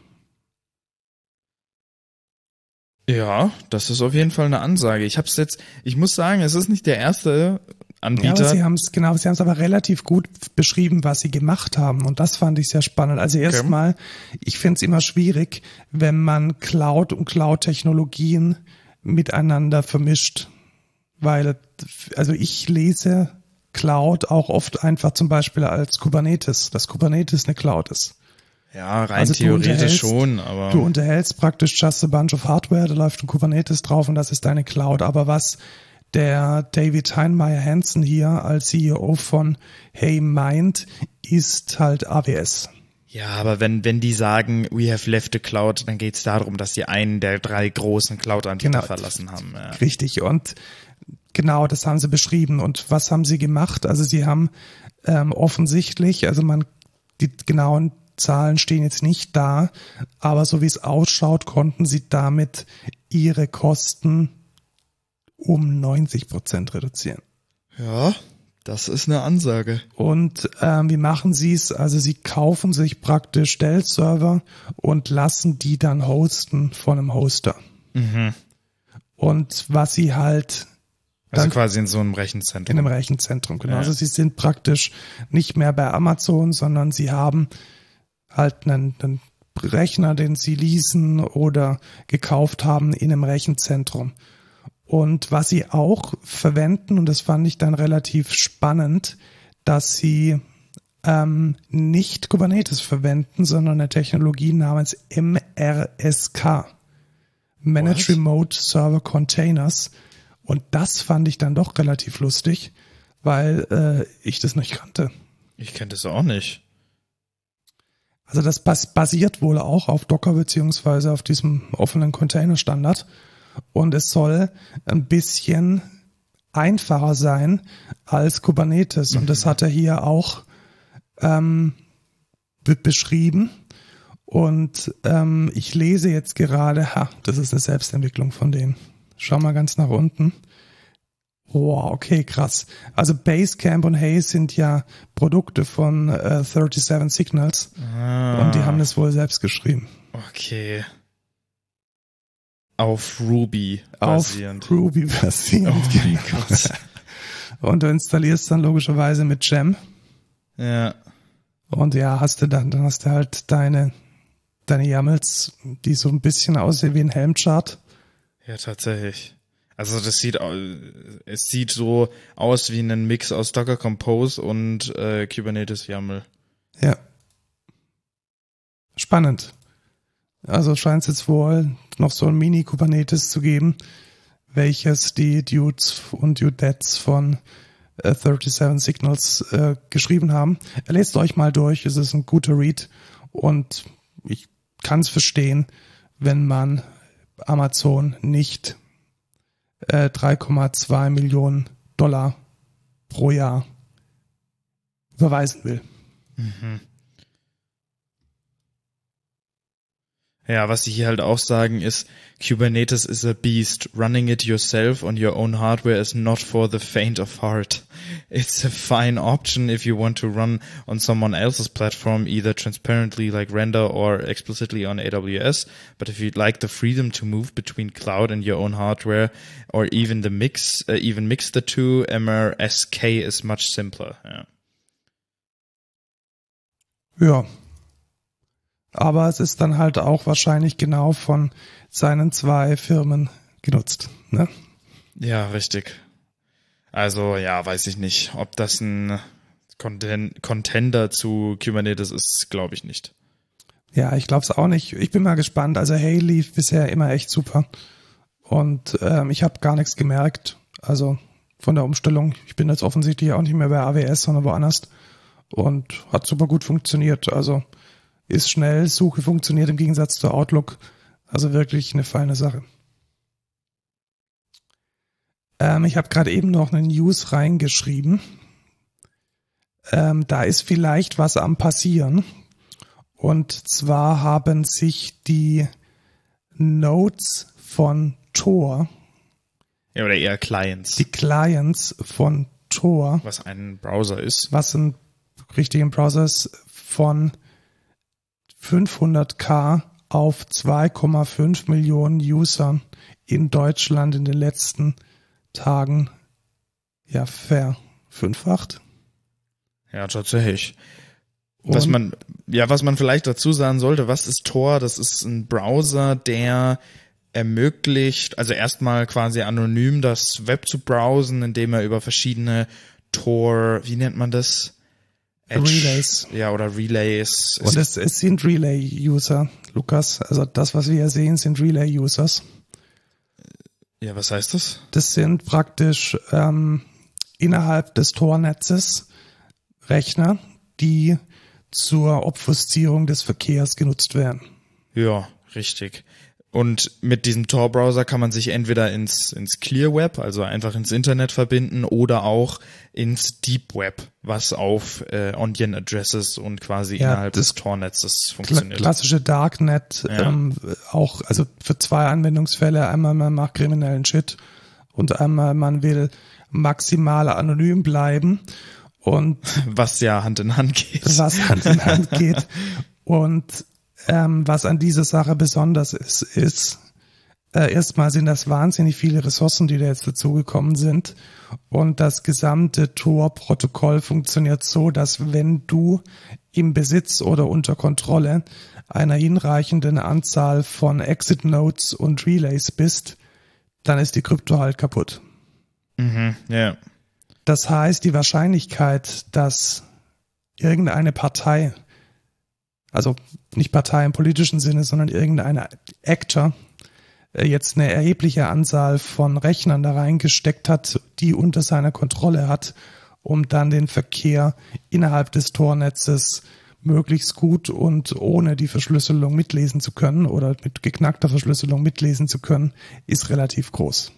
Ja, das ist auf jeden Fall eine Ansage. Ich hab's jetzt, ich muss sagen, es ist nicht der erste Ja, aber Anbieter. sie haben es genau, sie haben es aber relativ gut beschrieben, was sie gemacht haben und das fand ich sehr spannend. Also erstmal, ich finde es immer schwierig, wenn man Cloud und Cloud-Technologien miteinander vermischt, weil also ich lese Cloud auch oft einfach zum Beispiel als Kubernetes, dass Kubernetes eine Cloud ist. ja, rein Also theoretisch schon, aber Du unterhältst praktisch just a bunch of Hardware, da läuft ein Kubernetes drauf und das ist deine Cloud. Aber was der David Heinmeier Hansen hier als CEO von Hey meint, ist halt AWS. ja, aber wenn wenn die sagen, we have left the cloud, dann geht's darum, dass sie einen der drei großen Cloud-Anbieter Genau. verlassen haben. Ja. Richtig. Und Genau, das haben sie beschrieben. Und was haben sie gemacht? Also sie haben ähm, offensichtlich, also man, die genauen Zahlen stehen jetzt nicht da, aber so wie es ausschaut, konnten sie damit ihre Kosten um 90 Prozent reduzieren. Ja, das ist eine Ansage. Und ähm, wie machen sie es? Also sie kaufen sich praktisch Dell-Server und lassen die dann hosten von einem Hoster. Mhm. Und was sie halt Also Dann- quasi in so einem Rechenzentrum. in einem Rechenzentrum, genau. Ja. Also sie sind praktisch nicht mehr bei Amazon, sondern sie haben halt einen, einen Rechner, den sie leasen oder gekauft haben in einem Rechenzentrum. Und was sie auch verwenden, und das fand ich dann relativ spannend, dass sie ähm, nicht Kubernetes verwenden, sondern eine Technologie namens MRSK. Manage What? Remote Server Containers. Und das fand ich dann doch relativ lustig, weil äh, ich das nicht kannte. Ich kenne das auch nicht. Also das bas basiert wohl auch auf Docker beziehungsweise auf diesem offenen Container-Standard. Und es soll ein bisschen einfacher sein als Kubernetes. Und das hat er hier auch ähm, be beschrieben. Und ähm, ich lese jetzt gerade, ha, das ist eine Selbstentwicklung von denen. Schau mal ganz nach unten. Wow, okay, krass. Also Basecamp und Haze sind ja Produkte von äh, 37 Signals Ah, und die haben das wohl selbst geschrieben. Okay. Auf Ruby Auf basierend. Ruby basierend. Oh mein Gott. Und du installierst dann logischerweise mit Gem. Ja. Und ja, hast du dann, dann hast du halt deine, deine YAMLs, die so ein bisschen aussehen wie ein Helmchart. Ja, tatsächlich. Also das sieht es sieht so aus wie ein Mix aus Docker Compose und äh, Kubernetes YAML. Ja. Spannend. Also scheint es jetzt wohl noch so ein Mini-Kubernetes zu geben, welches die Dudes und Dudettes von äh, 37 Signals äh, geschrieben haben. Lest euch mal durch, es ist ein guter Read und ich kann es verstehen, wenn man Amazon nicht äh, 3,2 Millionen Dollar pro Jahr überweisen will. Ja, was sie hier halt auch sagen ist, Kubernetes is a beast. Running it yourself on your own hardware is not for the faint of heart. It's a fine option if you want to run on someone else's platform, either transparently like Render or explicitly on AWS. But if you'd like the freedom to move between cloud and your own hardware, or even the mix, uh, even mix the two, MRSK is much simpler. Ja. Ja. Aber es ist dann halt auch wahrscheinlich genau von seinen zwei Firmen genutzt. Ne? Ja, richtig. Also, ja, weiß ich nicht. Ob das ein Conten Contender zu Kubernetes ist, glaube ich nicht. Ja, ich glaube es auch nicht. Ich bin mal gespannt. Also Hey lief bisher immer echt super. Und ähm, ich habe gar nichts gemerkt. Also von der Umstellung. Ich bin jetzt offensichtlich auch nicht mehr bei AWS, sondern woanders. Und hat super gut funktioniert. Also ist schnell, Suche funktioniert im Gegensatz zu Outlook. Also wirklich eine feine Sache. Ähm, ich habe gerade eben noch eine News reingeschrieben. Ähm, da ist vielleicht was am passieren. Und zwar haben sich die Nodes von Tor, Ja, oder eher Clients, die Clients von Tor, was ein Browser ist. was ein richtigen Browser ist, von 500k auf 2,5 Millionen User in Deutschland in den letzten Tagen ja verfünffacht. Ja, tatsächlich. Was Und- man, ja, was man vielleicht dazu sagen sollte, was ist Tor? Das ist ein Browser, der ermöglicht, also erstmal quasi anonym das Web zu browsen, indem er über verschiedene Tor, wie nennt man das? Relays. Ja, oder Relays. Und es, es sind Relay-User, Lukas. Also das, was wir hier sehen, sind Relay-Users. ja, was heißt das? Das sind praktisch ähm, innerhalb des Tornetzes Rechner, die zur Obfuszierung des Verkehrs genutzt werden. Ja, richtig. Und mit diesem Tor-Browser kann man sich entweder ins, ins Clear Web, also einfach ins Internet verbinden, oder auch ins Deep Web, was auf äh, Onion Addresses und quasi Ja, innerhalb des Tor-Netzes funktioniert. klassische Darknet, Ja. ähm, auch, also für zwei Anwendungsfälle, einmal man macht kriminellen Shit und einmal man will maximal anonym bleiben und Was ja Hand in Hand geht. was Hand in Hand geht. Und ähm, was an dieser Sache besonders ist, ist, äh, erstmal sind das wahnsinnig viele Ressourcen, die da jetzt dazugekommen sind. Und das gesamte Tor-Protokoll funktioniert so, dass wenn du im Besitz oder unter Kontrolle einer hinreichenden Anzahl von Exit-Nodes und Relays bist, dann ist die Krypto halt kaputt. Mhm, ja. Das heißt, die Wahrscheinlichkeit, dass irgendeine Partei, also nicht Partei im politischen Sinne, sondern irgendeine Actor, äh, jetzt eine erhebliche Anzahl von Rechnern da reingesteckt hat, die unter seiner Kontrolle hat, um dann den Verkehr innerhalb des Tornetzes möglichst gut und ohne die Verschlüsselung mitlesen zu können oder mit geknackter Verschlüsselung mitlesen zu können, ist relativ groß.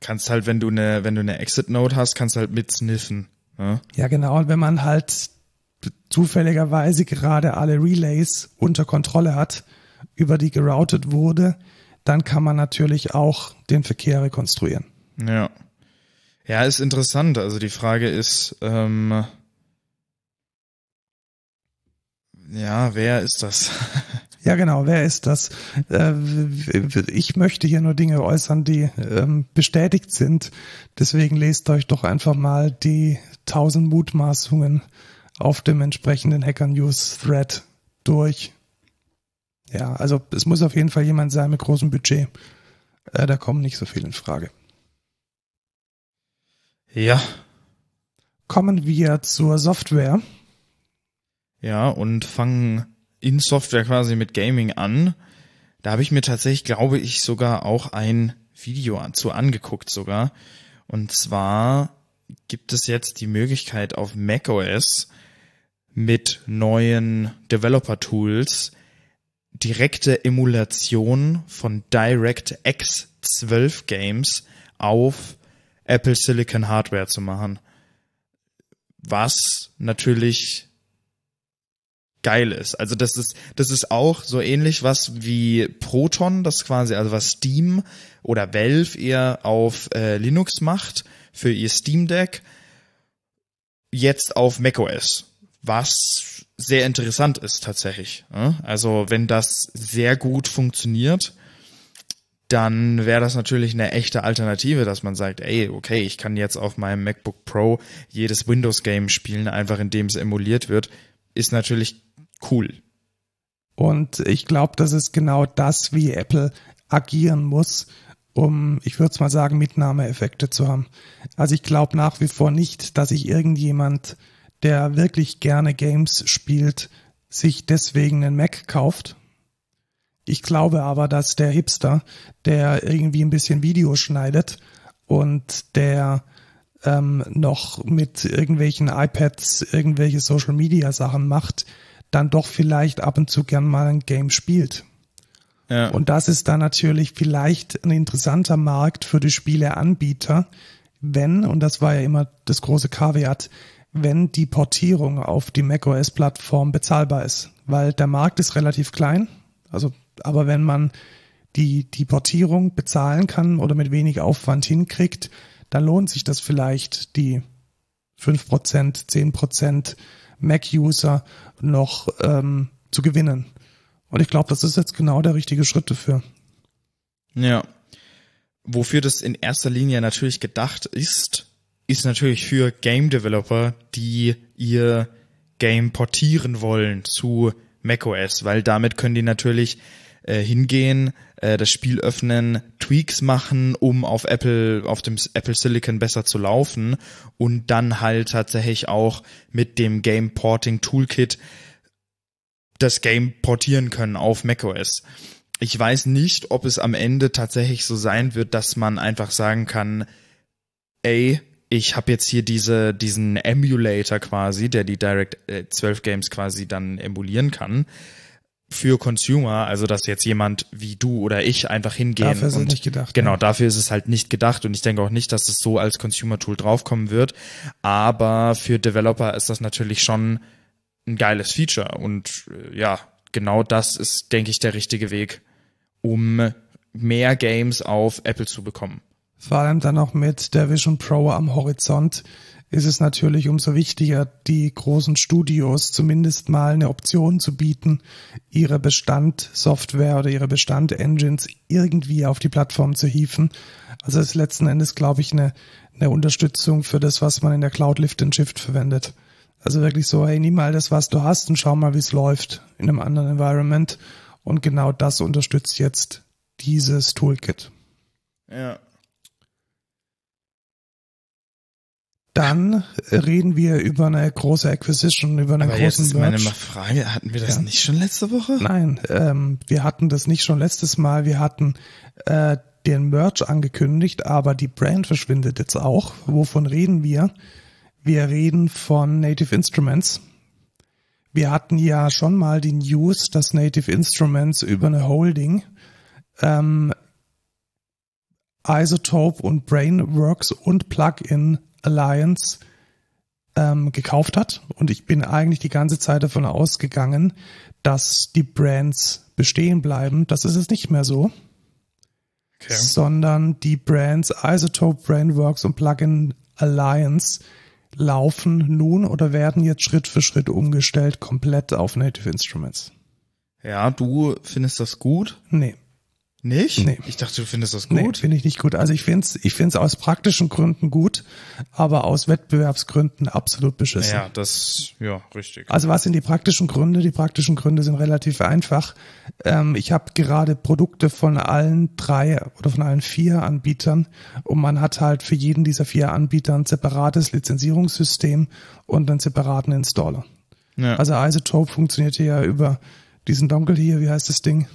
Kannst halt, wenn du eine, wenn du eine Exit-Node hast, kannst halt mit sniffen. Ne? Ja, genau. Und wenn man halt zufälligerweise gerade alle Relays unter Kontrolle hat, über die geroutet wurde, dann kann man natürlich auch den Verkehr rekonstruieren. Ja. Ja, ist interessant. Also die Frage ist, ähm, ja, wer ist das? Ja, genau. Wer ist das? Äh, Ich möchte hier nur Dinge äußern, die ähm, bestätigt sind. Deswegen lest euch doch einfach mal die tausend Mutmaßungen auf dem entsprechenden Hacker News Thread durch. Ja, also es muss auf jeden Fall jemand sein mit großem Budget. Äh, Da kommen nicht so viele in Frage. ja. Kommen wir zur Software. Ja, und fangen in Software quasi mit Gaming an. Da habe ich mir tatsächlich, glaube ich, sogar auch ein Video zu angeguckt sogar. Und zwar gibt es jetzt die Möglichkeit auf macOS mit neuen Developer-Tools direkte Emulation von DirectX 12 Games auf Apple Silicon Hardware zu machen. Was natürlich geil ist. Also das ist, das ist auch so ähnlich was wie Proton, das quasi, also was Steam oder Valve eher auf äh, Linux macht für ihr Steam Deck, jetzt auf macOS, was sehr interessant ist tatsächlich. ja. Also wenn das sehr gut funktioniert, dann wäre das natürlich eine echte Alternative, dass man sagt, ey, okay, ich kann jetzt auf meinem MacBook Pro jedes Windows-Game spielen, einfach indem es emuliert wird, ist natürlich cool. Und ich glaube, das ist genau das, wie Apple agieren muss, um, ich würde es mal sagen, Mitnahmeeffekte zu haben. Also ich glaube nach wie vor nicht, dass sich irgendjemand, der wirklich gerne Games spielt, sich deswegen einen Mac kauft. Ich glaube aber, dass der Hipster, der irgendwie ein bisschen Video schneidet und der ähm, noch mit irgendwelchen iPads irgendwelche Social Media Sachen macht, dann doch vielleicht ab und zu gern mal ein Game spielt. Ja. Und das ist dann natürlich vielleicht ein interessanter Markt für die Spieleanbieter, wenn, und das war ja immer das große Kaviat, wenn die Portierung auf die macOS-Plattform bezahlbar ist. Weil der Markt ist relativ klein, also, aber wenn man die, die Portierung bezahlen kann oder mit wenig Aufwand hinkriegt, dann lohnt sich das vielleicht, die 5%, 10% Mac-User noch ähm, zu gewinnen. Und ich glaube, das ist jetzt genau der richtige Schritt dafür. Ja. Wofür das in erster Linie natürlich gedacht ist, ist natürlich für Game Developer, die ihr Game portieren wollen zu macOS, weil damit können die natürlich äh, hingehen, äh, das Spiel öffnen, Tweaks machen, um auf Apple, auf dem Apple Silicon besser zu laufen und dann halt tatsächlich auch mit dem Game Porting Toolkit das Game portieren können auf macOS. Ich weiß nicht, ob es am Ende tatsächlich so sein wird, dass man einfach sagen kann, ey, ich habe jetzt hier diese, diesen Emulator quasi, der die Direct äh, 12 Games quasi dann emulieren kann. für Consumer, also dass jetzt jemand wie du oder ich einfach hingehen Dafür ist es und nicht gedacht, genau ja. dafür ist es halt nicht gedacht und ich denke auch nicht, dass es so als Consumer Tool draufkommen wird, aber für Developer ist das natürlich schon ein geiles Feature und äh, ja genau das ist denke ich der richtige Weg, um mehr Games auf Apple zu bekommen. Vor allem dann auch mit der Vision Pro am Horizont ist es natürlich umso wichtiger, die großen Studios zumindest mal eine Option zu bieten, ihre Bestandsoftware oder ihre Bestand-Engines irgendwie auf die Plattform zu hieven. Also ist letzten Endes, glaube ich, eine, eine Unterstützung für das, was man in der Cloud Lift and Shift verwendet. Also wirklich so, hey, nimm mal das, was du hast und schau mal, wie es läuft in einem anderen Environment. Und genau das unterstützt jetzt dieses Toolkit. Ja. Dann reden wir über eine große Acquisition, über einen Aber jetzt großen ist meine Merch. Frage, hatten wir das Ja. nicht schon letzte Woche? Nein, ähm, wir hatten das nicht schon letztes Mal. Wir hatten äh, den Merch angekündigt, aber die Brand verschwindet jetzt auch. Wovon reden wir? Wir reden von Native Instruments. Wir hatten ja schon mal die News, dass Native Instruments über eine Holding ähm, Isotope und Brainworks und Plugin Alliance ähm, gekauft hat. Und ich bin eigentlich die ganze Zeit davon ausgegangen, dass die Brands bestehen bleiben. Das ist es nicht mehr so, Okay. sondern die Brands Isotope, Brainworks und Plugin Alliance laufen nun oder werden jetzt Schritt für Schritt umgestellt komplett auf Native Instruments. Ja, du findest das gut? Nee. Nicht? Nee. Ich dachte, du findest das Nee, gut. finde ich nicht gut. Also ich finde es ich find's aus praktischen Gründen gut, aber aus Wettbewerbsgründen absolut beschissen. ja, das, ja, richtig. Also was sind die praktischen Gründe? Die praktischen Gründe sind relativ einfach. Ähm, ich habe gerade Produkte von allen drei oder von allen vier Anbietern und man hat halt für jeden dieser vier Anbieter ein separates Lizenzierungssystem und einen separaten Installer. Ja. Also Isotope funktioniert hier ja über diesen Dongle hier, wie heißt das Ding?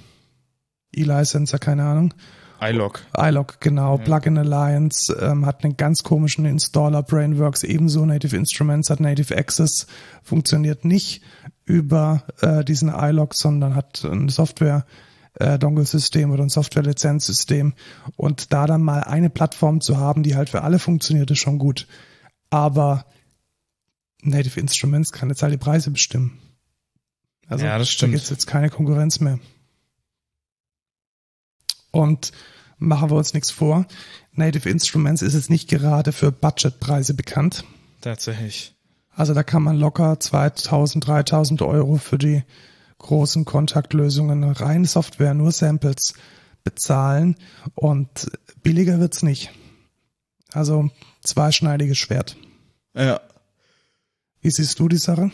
E-Licenser, keine Ahnung. iLog. iLog, genau. Plugin Alliance ähm, hat einen ganz komischen Installer. Brainworks ebenso. Native Instruments hat Native Access. Funktioniert nicht über äh, diesen iLog, sondern hat ein Software äh, Dongle-System oder ein Software-Lizenzsystem. Und da dann mal eine Plattform zu haben, die halt für alle funktioniert, ist schon gut. Aber Native Instruments kann jetzt halt die Preise bestimmen. Also Ja, das stimmt. da gibt's jetzt keine Konkurrenz mehr. Und machen wir uns nichts vor. Native Instruments ist jetzt nicht gerade für Budgetpreise bekannt. Tatsächlich. Also da kann man locker 2000, 3000 Euro für die großen Kontaktlösungen rein Software, nur Samples bezahlen und billiger wird's nicht. Also zweischneidiges Schwert. Ja. Wie siehst du die Sache?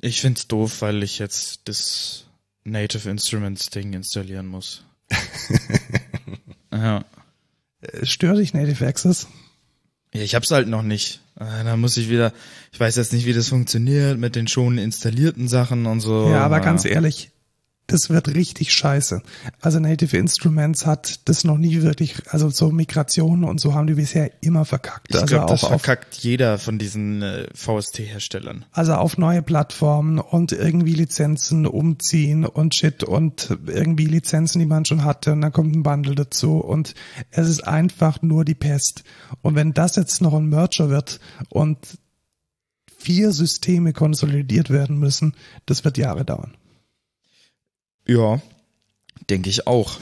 Ich find's doof, weil ich jetzt das Native Instruments Ding installieren muss. ja. Äh, Stört dich Native Access? Ja, ich hab's halt noch nicht. Äh, Da muss ich wieder, ich weiß jetzt nicht, wie das funktioniert mit den schon installierten Sachen und so. Ja, aber ganz ehrlich, das wird richtig scheiße. Also Native Instruments hat das noch nie wirklich, also so Migrationen und so haben die bisher immer verkackt. Ich also glaube, das verkackt jeder von diesen äh, VST-Herstellern. also auf neue Plattformen und irgendwie Lizenzen umziehen und shit und irgendwie Lizenzen, die man schon hatte und dann kommt ein Bundle dazu und es ist einfach nur die Pest. Und wenn das jetzt noch ein Merger wird und vier Systeme konsolidiert werden müssen, das wird Jahre dauern. Ja, denke ich auch.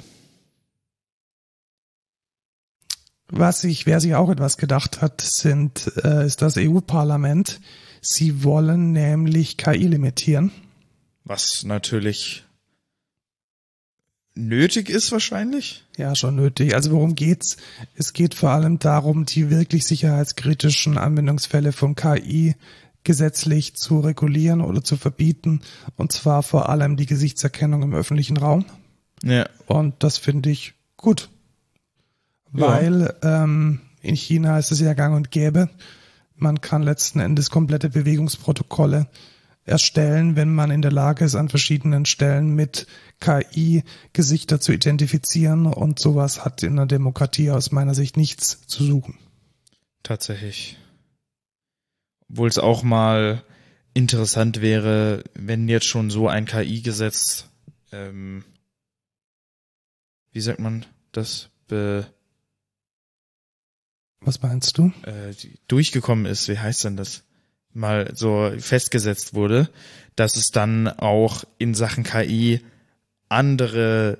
Was sich, wer sich auch etwas gedacht hat, sind, äh, ist das EU-Parlament. Sie wollen nämlich KI limitieren. Was natürlich nötig ist wahrscheinlich. Ja, schon nötig. Also worum geht's? Es geht vor allem darum, die wirklich sicherheitskritischen Anwendungsfälle von KI gesetzlich zu regulieren oder zu verbieten. Und zwar vor allem die Gesichtserkennung im öffentlichen Raum. Ja. Und das finde ich gut. Ja. Weil ähm, in China ist es ja gang und gäbe. Man kann letzten Endes komplette Bewegungsprotokolle erstellen, wenn man in der Lage ist, an verschiedenen Stellen mit KI Gesichter zu identifizieren. Und sowas hat in der Demokratie aus meiner Sicht nichts zu suchen. Tatsächlich. Obwohl es auch mal interessant wäre, wenn jetzt schon so ein KI-Gesetz, ähm, wie sagt man das, be, Was meinst du? äh, durchgekommen ist, wie heißt denn das? Mal so festgesetzt wurde, dass es dann auch in Sachen KI andere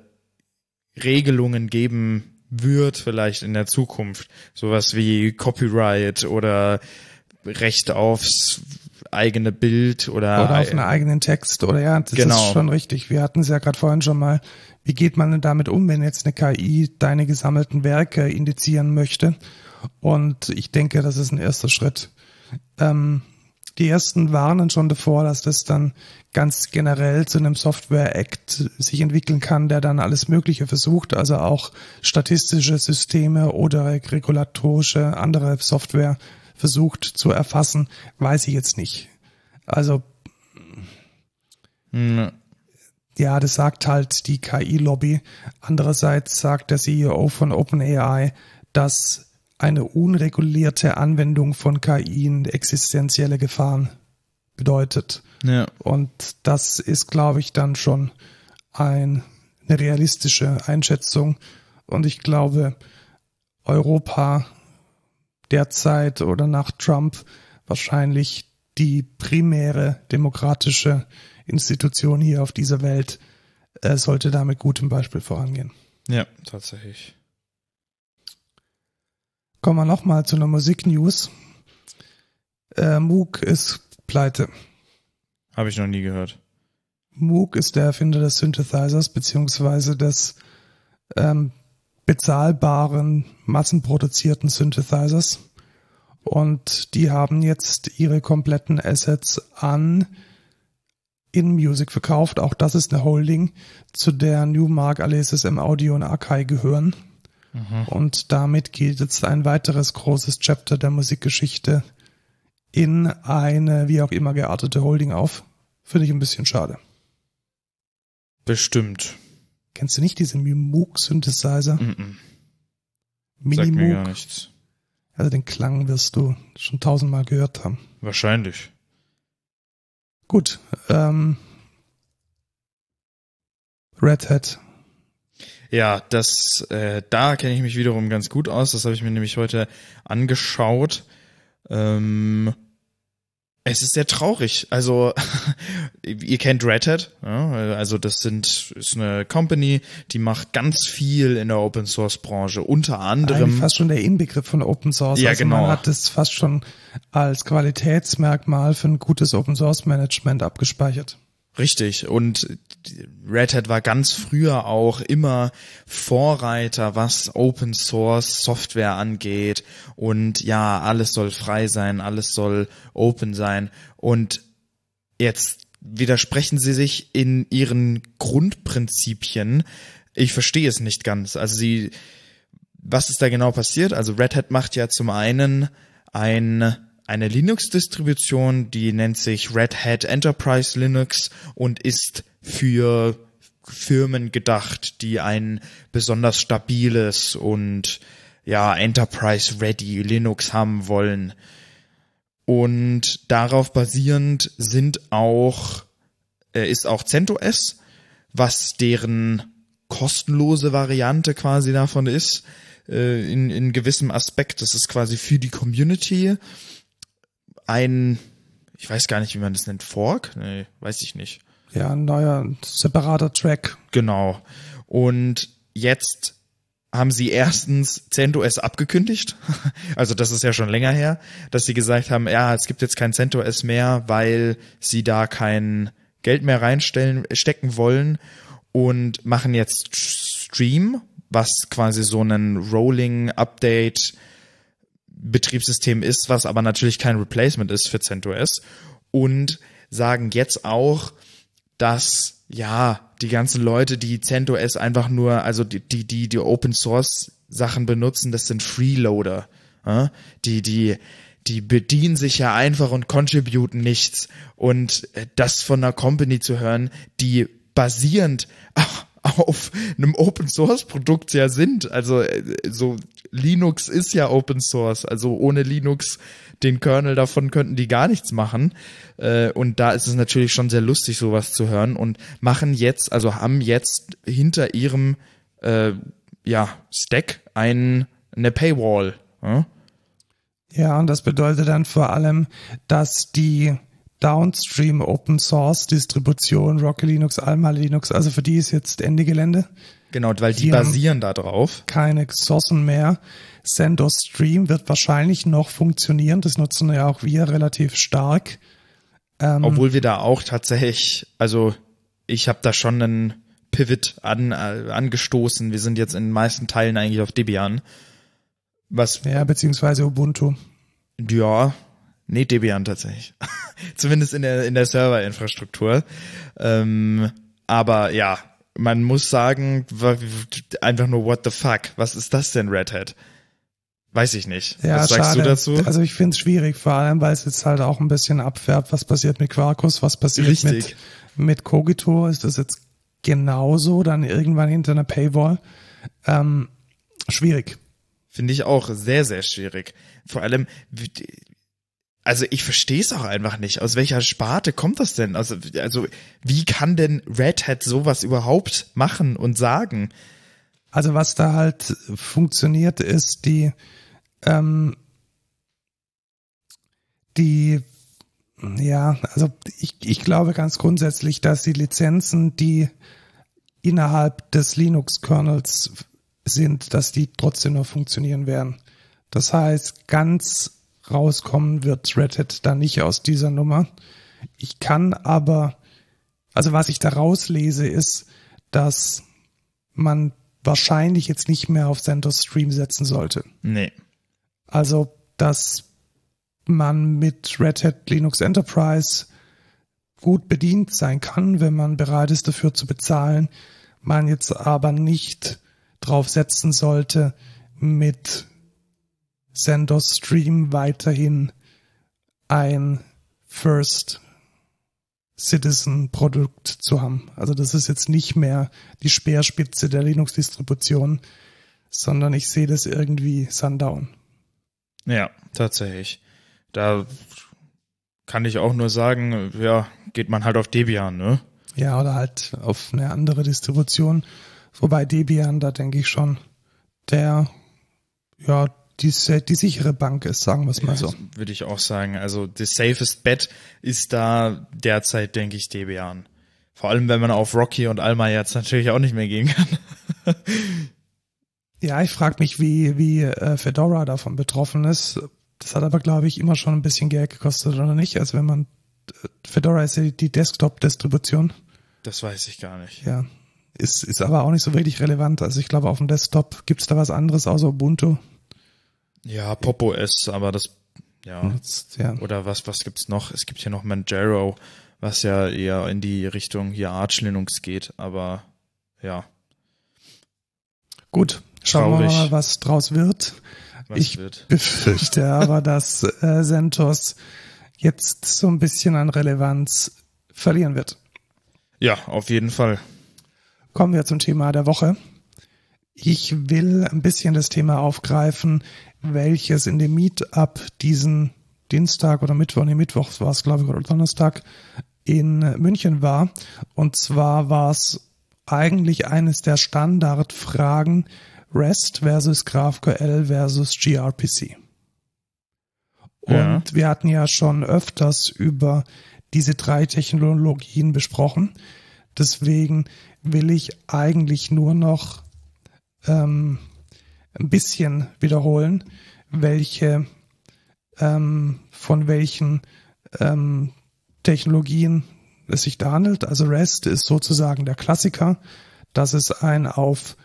Regelungen geben wird, vielleicht in der Zukunft. Sowas wie Copyright oder Recht aufs eigene Bild oder, Oder auf einen eigenen Text oder ja, das Genau. ist schon richtig. Wir hatten es ja gerade vorhin schon mal. Wie geht man denn damit um, wenn jetzt eine KI deine gesammelten Werke indizieren möchte? Und ich denke, das ist ein erster Schritt. Ähm, die ersten warnen schon davor, dass das dann ganz generell zu einem Software Act sich entwickeln kann, der dann alles Mögliche versucht, also auch statistische Systeme oder regulatorische andere Software versucht zu erfassen, weiß ich jetzt nicht. Also Hm, ja, das sagt halt die KI-Lobby. Andererseits sagt der CEO von OpenAI, dass eine unregulierte Anwendung von KI existenzielle Gefahren bedeutet. ja. Und das ist, glaube ich, dann schon ein, eine realistische Einschätzung. Und ich glaube, Europa derzeit oder nach Trump wahrscheinlich die primäre demokratische Institution hier auf dieser Welt äh, sollte da mit gutem Beispiel vorangehen. Ja, tatsächlich. Kommen wir nochmal zu einer Musiknews. Äh, Moog ist pleite. Habe ich noch nie gehört. Moog ist der Erfinder des Synthesizers beziehungsweise des ähm, bezahlbaren, massenproduzierten Synthesizers. Und die haben jetzt ihre kompletten Assets an InMusic verkauft. Auch das ist eine Holding, zu der Newmark, Alesis, M Audio und Akai gehören. Und damit geht jetzt ein weiteres großes Chapter der Musikgeschichte in eine wie auch immer geartete Holding auf. Finde ich ein bisschen schade. Bestimmt. Kennst du nicht diesen Moog Synthesizer? Mhm. Sagt mir gar nichts. Also den Klang wirst du schon tausendmal gehört haben. Wahrscheinlich. Gut, ähm, Red Hat. Ja, das, äh, da kenne ich mich wiederum ganz gut aus. Das habe ich mir nämlich heute angeschaut. Ähm, es ist sehr traurig. Also, ihr kennt Red Hat, ja? also das sind ist eine Company, die macht ganz viel in der Open Source Branche, unter Eigentlich anderem. fast schon der Inbegriff von Open Source. Ja, also genau. Man hat es fast schon als Qualitätsmerkmal für ein gutes Open Source Management abgespeichert. Richtig. Und Red Hat war ganz früher auch immer Vorreiter, was Open Source Software angeht. Und ja, alles soll frei sein, alles soll open sein. Und jetzt widersprechen sie sich in ihren Grundprinzipien. Ich verstehe es nicht ganz. Also sie, was ist da genau passiert? Also Red Hat macht ja zum einen ein eine Linux-Distribution, die nennt sich Red Hat Enterprise Linux und ist für Firmen gedacht, die ein besonders stabiles und ja, Enterprise-ready Linux haben wollen. Und darauf basierend sind auch, äh, ist auch CentOS, was deren kostenlose Variante quasi davon ist, äh, in, in gewissem Aspekt. Das ist quasi für die Community ein, ich weiß gar nicht, wie man das nennt, Fork? Nee, weiß ich nicht. Ja, ein neuer separater Track. Genau. Und jetzt haben sie erstens CentOS abgekündigt. Also das ist ja schon länger her, dass sie gesagt haben, ja, es gibt jetzt kein CentOS mehr, weil sie da kein Geld mehr reinstellen, stecken wollen und machen jetzt Stream, was quasi so ein Rolling Update Betriebssystem ist, was aber natürlich kein Replacement ist für CentOS und sagen jetzt auch, dass ja die ganzen Leute, die CentOS einfach nur, also die die die, die Open Source Sachen benutzen, das sind Freeloader, ja? die die die bedienen sich ja einfach und contributen nichts und das von einer Company zu hören, die basierend auf einem Open Source Produkt ja sind. Also äh, so Linux ist ja Open Source. Also ohne Linux den Kernel davon könnten die gar nichts machen. Äh, und da ist es natürlich schon sehr lustig, sowas zu hören und machen jetzt, also haben jetzt hinter ihrem äh, ja, Stack ein, eine Paywall. Ja? ja, und das bedeutet dann vor allem, dass die Downstream Open Source Distribution, Rocky Linux, Alma Linux, also für die ist jetzt Ende Gelände. Genau, weil die, die basieren da drauf. Keine Sourcen mehr. CentOS Stream wird wahrscheinlich noch funktionieren. Das nutzen ja auch wir relativ stark. Ähm, Obwohl wir da auch tatsächlich, also ich habe da schon einen Pivot an, äh, angestoßen. Wir sind jetzt in den meisten Teilen eigentlich auf Debian. Was? Ja, beziehungsweise Ubuntu. Ja, nee, Debian tatsächlich. Zumindest in der, in der Serverinfrastruktur. Ähm, aber ja, man muss sagen, einfach nur what the fuck. Was ist das denn, Red Hat? Weiß ich nicht. Ja, was sagst schade. du dazu? Also ich finde es schwierig, vor allem, weil es jetzt halt auch ein bisschen abfärbt, was passiert mit Quarkus, was passiert Richtig. mit, mit Cogito. Ist das jetzt genauso dann irgendwann hinter einer Paywall? Ähm, schwierig. Finde ich auch sehr, sehr schwierig. Vor allem, also ich verstehe es auch einfach nicht. Aus welcher Sparte kommt das denn? Also, also wie kann denn Red Hat sowas überhaupt machen und sagen? Also was da halt funktioniert, ist die ähm, die ja, also ich, ich glaube ganz grundsätzlich, dass die Lizenzen, die innerhalb des Linux-Kernels sind, dass die trotzdem noch funktionieren werden. Das heißt, ganz rauskommen wird Red Hat da nicht aus dieser Nummer. Ich kann aber, also was ich da rauslese, ist, dass man wahrscheinlich jetzt nicht mehr auf CentOS Stream setzen sollte. Nee. Also, dass man mit Red Hat Linux Enterprise gut bedient sein kann, wenn man bereit ist dafür zu bezahlen, man jetzt aber nicht drauf setzen sollte, mit CentOS Stream weiterhin ein First Citizen Produkt zu haben. Also das ist jetzt nicht mehr die Speerspitze der Linux-Distribution, sondern ich sehe das irgendwie Sundown. Ja, tatsächlich. Da kann ich auch nur sagen, ja, geht man halt auf Debian, ne? Ja, oder halt auf eine andere Distribution. Wobei Debian, da denke ich schon, der, ja, die, die sichere Bank ist, sagen wir es mal so. Würde ich auch sagen. Also das safest bet ist da derzeit, denke ich, Debian. Vor allem, wenn man auf Rocky und Alma jetzt natürlich auch nicht mehr gehen kann. ja, ich frage mich, wie, wie äh, Fedora davon betroffen ist. Das hat aber, glaube ich, immer schon ein bisschen Geld gekostet, oder nicht? Also wenn man äh, Fedora ist ja die Desktop-Distribution. Das weiß ich gar nicht. Ja. Ist, ist aber auch nicht so wirklich relevant. Also ich glaube, auf dem Desktop gibt's da was anderes außer Ubuntu. Ja, Pop OS, aber das, ja. Jetzt, ja. Oder was, was gibt's noch? Es gibt hier noch Manjaro, was ja eher in die Richtung hier Arch Linux geht, aber ja. Gut, schauen Traurig. wir mal, was draus wird. Was ich wird. befürchte aber, dass äh, CentOS jetzt so ein bisschen an Relevanz verlieren wird. Ja, auf jeden Fall. Kommen wir zum Thema der Woche. Ich will ein bisschen das Thema aufgreifen, welches in dem Meetup diesen Dienstag oder Mittwoch, nee, Mittwoch war es, glaube ich, oder Donnerstag in München war. Und zwar war es eigentlich eines der Standardfragen REST versus GraphQL versus gRPC. Und ja. wir hatten ja schon öfters über diese drei Technologien besprochen. Deswegen will ich eigentlich nur noch ähm, ein bisschen wiederholen, welche ähm, von welchen ähm, Technologien es sich da handelt. Also REST ist sozusagen der Klassiker. Das ist ein auf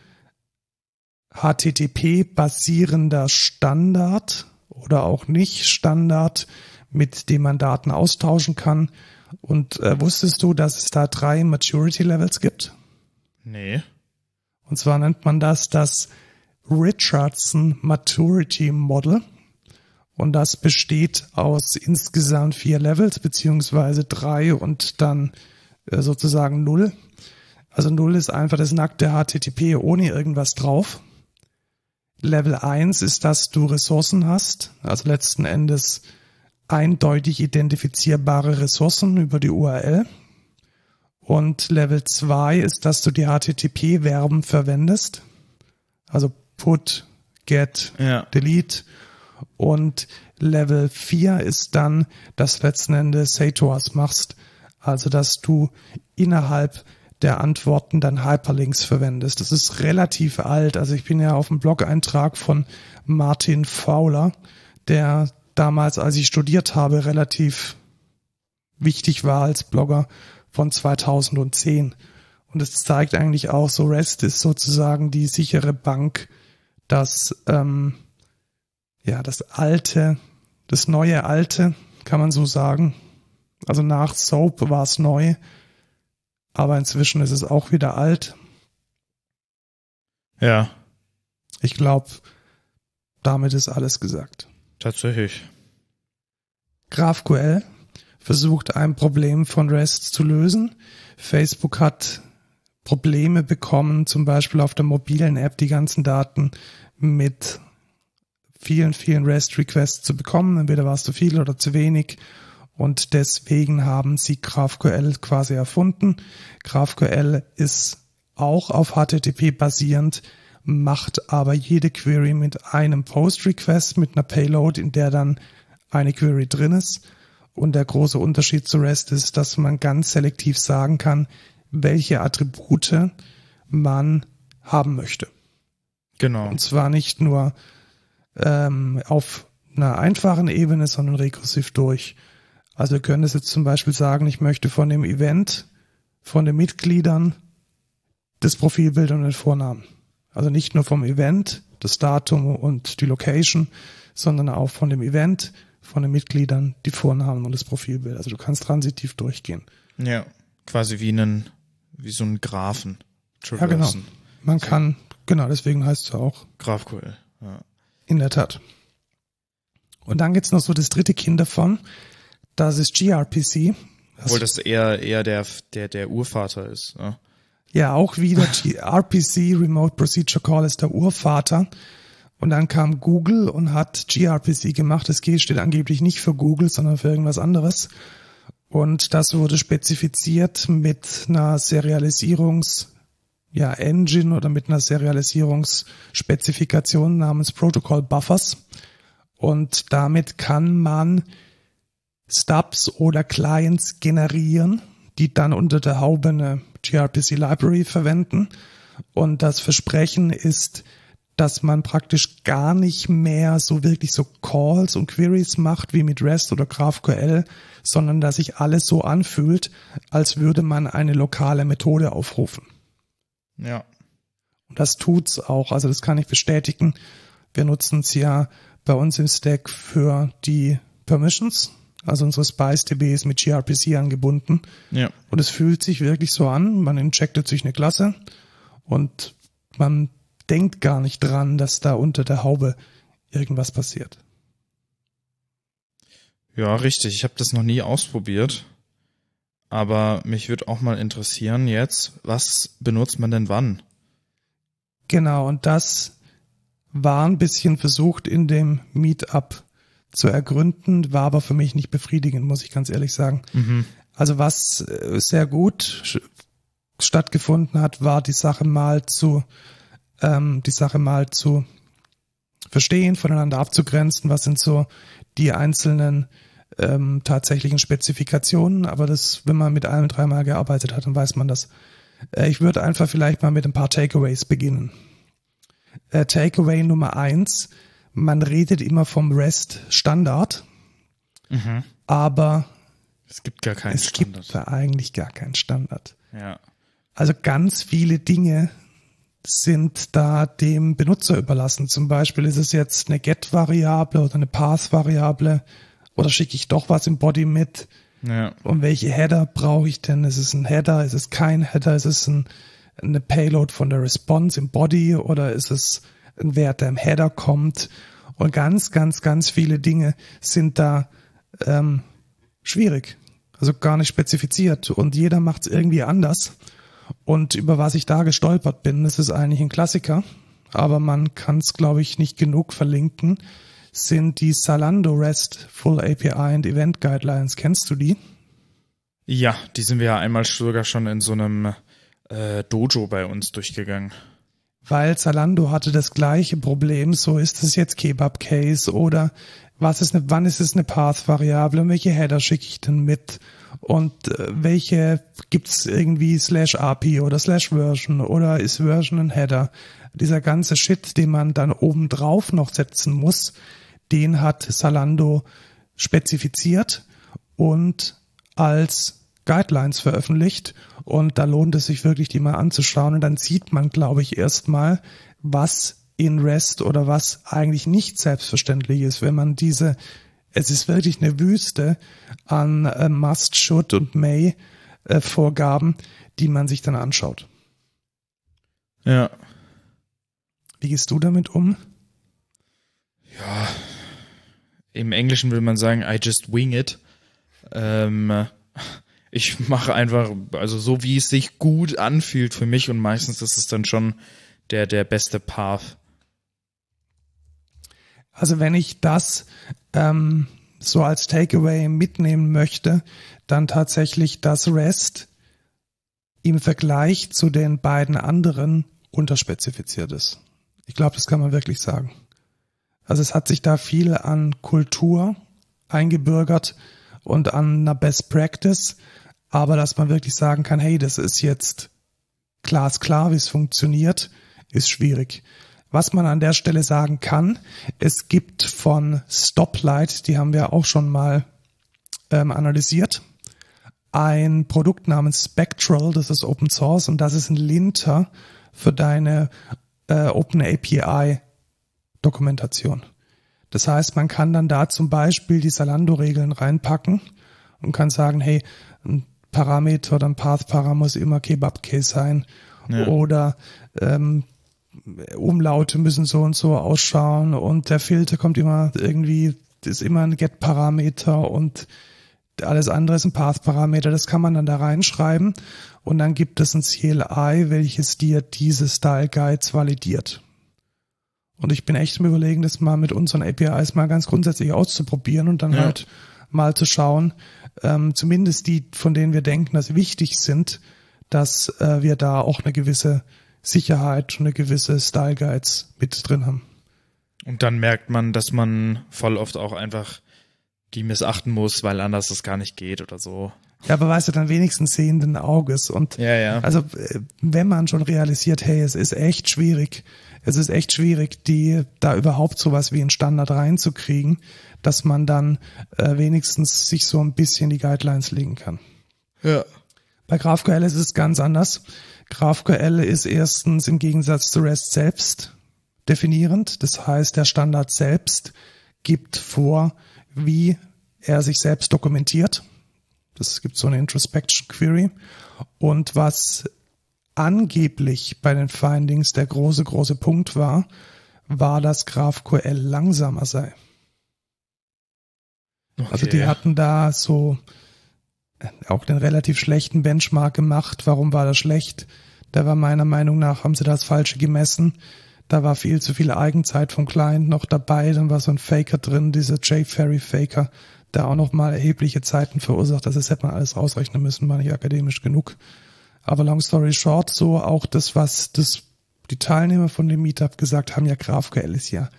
HTTP basierender Standard oder auch nicht Standard, mit dem man Daten austauschen kann. Und äh, wusstest du, dass es da drei Maturity Levels gibt? Nee. Und zwar nennt man das das Richardson Maturity Model. Und das besteht aus insgesamt vier Levels, beziehungsweise drei und dann äh, sozusagen null. Also 0 ist einfach das nackte HTTP ohne irgendwas drauf. Level 1 ist, dass du Ressourcen hast, also letzten Endes eindeutig identifizierbare Ressourcen über die URL. Und Level 2 ist, dass du die HTTP-Verben verwendest. Also put, get, Ja. delete. Und Level 4 ist dann, dass letzten Endes SATOAS machst. Also, dass du innerhalb der Antworten dann Hyperlinks verwendest. Das ist relativ alt. Also ich bin ja auf dem Blog-Eintrag von Martin Fowler, der damals, als ich studiert habe, relativ wichtig war als Blogger von 2010. Und es zeigt eigentlich auch, so REST ist sozusagen die sichere Bank, dass ähm, ja das alte, das neue alte, kann man so sagen. Also nach Soap war es neu, aber inzwischen ist es auch wieder alt. Ja, Ich glaube, damit ist alles gesagt. tatsächlich. GraphQL versucht ein Problem von REST zu lösen. Facebook hat Probleme bekommen, zum Beispiel auf der mobilen App die ganzen Daten mit vielen, vielen REST-Requests zu bekommen. Entweder war es zu viel oder zu wenig. Und deswegen haben sie GraphQL quasi erfunden. GraphQL ist auch auf HTTP basierend, macht aber jede Query mit einem Post-Request, mit einer Payload, in der dann eine Query drin ist. Und der große Unterschied zu REST ist, dass man ganz selektiv sagen kann, welche Attribute man haben möchte. Genau. Und zwar nicht nur ähm, auf einer einfachen Ebene, sondern rekursiv durch. Also wir können es jetzt zum Beispiel sagen, ich möchte von dem Event, von den Mitgliedern das Profilbild und den Vornamen. Also nicht nur vom Event, das Datum und die Location, sondern auch von dem Event, von den Mitgliedern, die Vornamen und das Profilbild. Also du kannst transitiv durchgehen. Ja, quasi wie einen, wie so ein Graphen. Ja, genau. Traversen. Man kann, genau, deswegen heißt es ja auch GraphQL. Ja. In der Tat. Und dann gibt's noch so das dritte Kind davon. Das ist gRPC. Das Obwohl das eher, eher der, der, der Urvater ist. Ja. ja auch wieder gRPC, Remote Procedure Call, ist der Urvater. Und dann kam Google und hat gRPC gemacht. Das G steht angeblich nicht für Google, sondern für irgendwas anderes. Und das wurde spezifiziert mit einer Serialisierungs- ja, Engine oder mit einer Serialisierungsspezifikation namens Protocol Buffers. Und damit kann man Stubs oder Clients generieren, die dann unter der Haube eine gRPC Library verwenden. Und das Versprechen ist, dass man praktisch gar nicht mehr so wirklich so Calls und Queries macht wie mit REST oder GraphQL, sondern dass sich alles so anfühlt, als würde man eine lokale Methode aufrufen. Ja. Und das tut's auch. Also das kann ich bestätigen. Wir nutzen es ja bei uns im Stack für die Permissions. Also unsere Spice-DB ist mit gRPC angebunden. Ja. Und es fühlt sich wirklich so an. Man injectet sich eine Klasse und man denkt gar nicht dran, dass da unter der Haube irgendwas passiert. Ja, richtig. Ich habe das noch nie ausprobiert. Aber mich würde auch mal interessieren jetzt, was benutzt man denn wann? Genau, und das war ein bisschen versucht in dem Meetup zu ergründen, war aber für mich nicht befriedigend, muss ich ganz ehrlich sagen. Also was äh, sehr gut stattgefunden hat, war die Sache mal zu, ähm, die Sache mal zu verstehen, voneinander abzugrenzen, was sind so die einzelnen ähm, tatsächlichen Spezifikationen, aber das, wenn man mit allem dreimal gearbeitet hat, dann weiß man das. Äh, ich würde einfach vielleicht mal mit ein paar Takeaways beginnen. Äh, Takeaway Nummer eins, man redet immer vom REST Standard, aber Es gibt gar keinen es Standard. gibt da eigentlich gar keinen Standard. ja. Also ganz viele Dinge sind da dem Benutzer überlassen. Zum Beispiel ist es jetzt eine Get-Variable oder eine Path-Variable oder schicke ich doch was im Body mit? Ja. Und welche Header brauche ich denn? Ist es ein Header? Ist es kein Header? Ist es ein, eine Payload von der Response im Body oder ist es ein Wert, der im Header kommt? Und ganz, ganz, ganz viele Dinge sind da ähm, schwierig. Also gar nicht spezifiziert. Und jeder macht es irgendwie anders. Und über was ich da gestolpert bin, das ist eigentlich ein Klassiker, aber man kann es, glaube ich, nicht genug verlinken, sind die Zalando REST Full API and Event Guidelines. Kennst du die? Ja, die sind wir ja einmal sogar schon in so einem äh, Dojo bei uns durchgegangen. Weil Zalando hatte das gleiche Problem, so ist es jetzt Kebab Case oder was ist eine, wann ist es eine Path-Variable und welche Header schicke ich denn mit und äh, welche gibt's irgendwie slash API oder slash Version oder ist Version ein Header? Dieser ganze Shit, den man dann oben drauf noch setzen muss, den hat Zalando spezifiziert und als Guidelines veröffentlicht. Und da lohnt es sich wirklich, die mal anzuschauen. Und dann sieht man, glaube ich, erstmal, was in REST oder was eigentlich nicht selbstverständlich ist, wenn man diese, es ist wirklich eine Wüste an äh, Must, Should und May äh, Vorgaben, die man sich dann anschaut. Ja. Wie gehst du damit um? Ja. Im Englischen will man sagen, I just wing it. Ähm, ich mache einfach, also so wie es sich gut anfühlt für mich und meistens ist es dann schon der, der beste Path. Also wenn ich das ähm, so als Takeaway mitnehmen möchte, dann tatsächlich das REST im Vergleich zu den beiden anderen unterspezifiziert ist. Ich glaube, das kann man wirklich sagen. Also es hat sich da viel an Kultur eingebürgert und an einer Best Practice, aber dass man wirklich sagen kann, hey, das ist jetzt glasklar, wie es funktioniert, ist schwierig. Was man an der Stelle sagen kann, es gibt von Stoplight, die haben wir auch schon mal ähm, analysiert, ein Produkt namens Spectral, das ist Open Source und das ist ein Linter für deine äh, Open API Dokumentation. Das heißt, man kann dann da zum Beispiel die Salando-Regeln reinpacken und kann sagen, hey, ein Parameter oder ein Path-Para muss immer Kebab-Case sein. Ja. Oder ähm, Umlaute müssen so und so ausschauen und der Filter kommt immer irgendwie, ist immer ein Get-Parameter und alles andere ist ein Path-Parameter. Das kann man dann da reinschreiben und dann gibt es ein CLI, welches dir diese Style Guides validiert. Und ich bin echt im Überlegen, das mal mit unseren APIs mal ganz grundsätzlich auszuprobieren und dann ja. halt mal zu schauen, ähm, zumindest die, von denen wir denken, dass sie wichtig sind, dass äh, wir da auch eine gewisse Sicherheit und eine gewisse Style Guides mit drin haben. Und dann merkt man, dass man voll oft auch einfach die missachten muss, weil anders das gar nicht geht oder so. Ja, aber weißt du, dann wenigstens sehenden Auges. Und ja, ja. also äh, wenn man schon realisiert, hey, es ist echt schwierig, es ist echt schwierig, die da überhaupt sowas wie einen Standard reinzukriegen, dass man dann äh, wenigstens sich so ein bisschen die Guidelines legen kann. Ja. Bei GraphQL ist es ganz anders. GraphQL ist erstens im Gegensatz zu REST selbst definierend. Das heißt, der Standard selbst gibt vor, wie er sich selbst dokumentiert. Das gibt so eine Introspection Query. Und was angeblich bei den Findings der große, große Punkt war, war, dass GraphQL langsamer sei. Okay. Also die hatten da so auch den relativ schlechten Benchmark gemacht. Warum war das schlecht? Da war meiner Meinung nach, haben sie das Falsche gemessen. Da war viel zu viel Eigenzeit vom Client noch dabei. Dann war so ein Faker drin, dieser jFairy-Faker, der auch noch mal erhebliche Zeiten verursacht. Das hätte man alles rausrechnen müssen, war nicht akademisch genug. Aber long story short, so auch das, was das, die Teilnehmer von dem Meetup gesagt haben, ja, GraphQL ist ja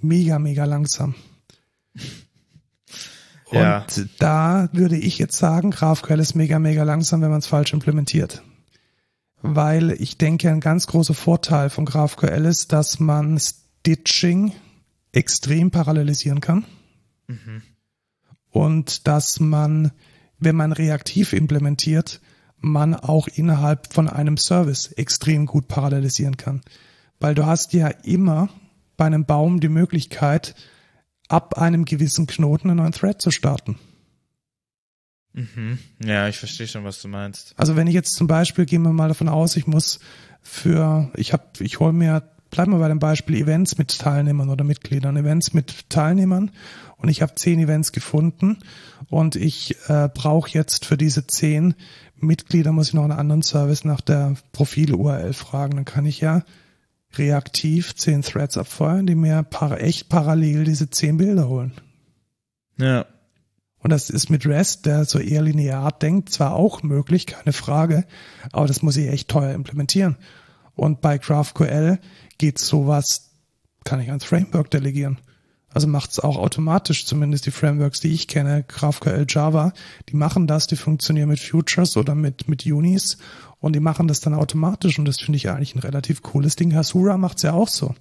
mega, mega langsam. Und ja. da würde ich jetzt sagen, GraphQL ist mega, mega langsam, wenn man es falsch implementiert. Weil ich denke, ein ganz großer Vorteil von GraphQL ist, dass man Stitching extrem parallelisieren kann. Mhm. Und dass man, wenn man reaktiv implementiert, man auch innerhalb von einem Service extrem gut parallelisieren kann. Weil du hast ja immer bei einem Baum die Möglichkeit, ab einem gewissen Knoten einen neuen Thread zu starten. Mhm. Ja, ich verstehe schon, was du meinst. Also wenn ich jetzt zum Beispiel, gehen wir mal davon aus, ich muss für, ich habe, ich hole mir bleiben wir bei dem Beispiel Events mit Teilnehmern oder Mitgliedern, Events mit Teilnehmern und ich habe zehn Events gefunden und ich äh, brauche jetzt für diese zehn Mitglieder, muss ich noch einen anderen Service nach der Profil-URL fragen. Dann kann ich ja reaktiv zehn Threads abfeuern, die mir par echt parallel diese zehn Bilder holen. Ja. Und das ist mit REST, der so eher linear denkt, zwar auch möglich, keine Frage, aber das muss ich echt teuer implementieren. Und bei GraphQL geht sowas, kann ich ans Framework delegieren. Also macht es auch automatisch, zumindest die Frameworks, die ich kenne, GraphQL, Java, die machen das, die funktionieren mit Futures oder mit, mit Unis und die machen das dann automatisch und das finde ich eigentlich ein relativ cooles Ding. Hasura macht es ja auch so.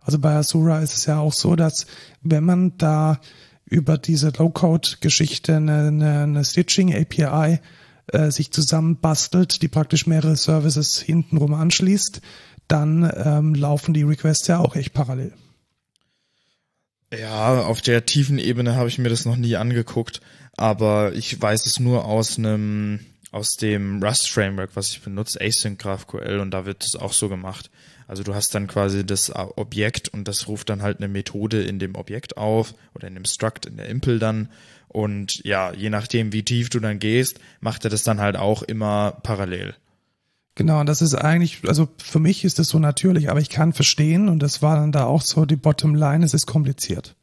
Also bei Hasura ist es ja auch so, dass wenn man da über diese Low-Code-Geschichte eine, eine, eine Stitching-API äh, sich zusammenbastelt, die praktisch mehrere Services hintenrum anschließt, dann ähm, laufen die Requests ja auch echt parallel. Ja, auf der tiefen Ebene habe ich mir das noch nie angeguckt, aber ich weiß es nur aus einem aus dem Rust Framework, was ich benutze, Async GraphQL und da wird es auch so gemacht. Also du hast dann quasi das Objekt und das ruft dann halt eine Methode in dem Objekt auf oder in dem Struct in der Impel dann und ja, je nachdem wie tief du dann gehst, macht er das dann halt auch immer parallel. Genau, und das ist eigentlich, also für mich ist das so natürlich, aber ich kann verstehen, und das war dann da auch so die Bottom Line, es ist kompliziert.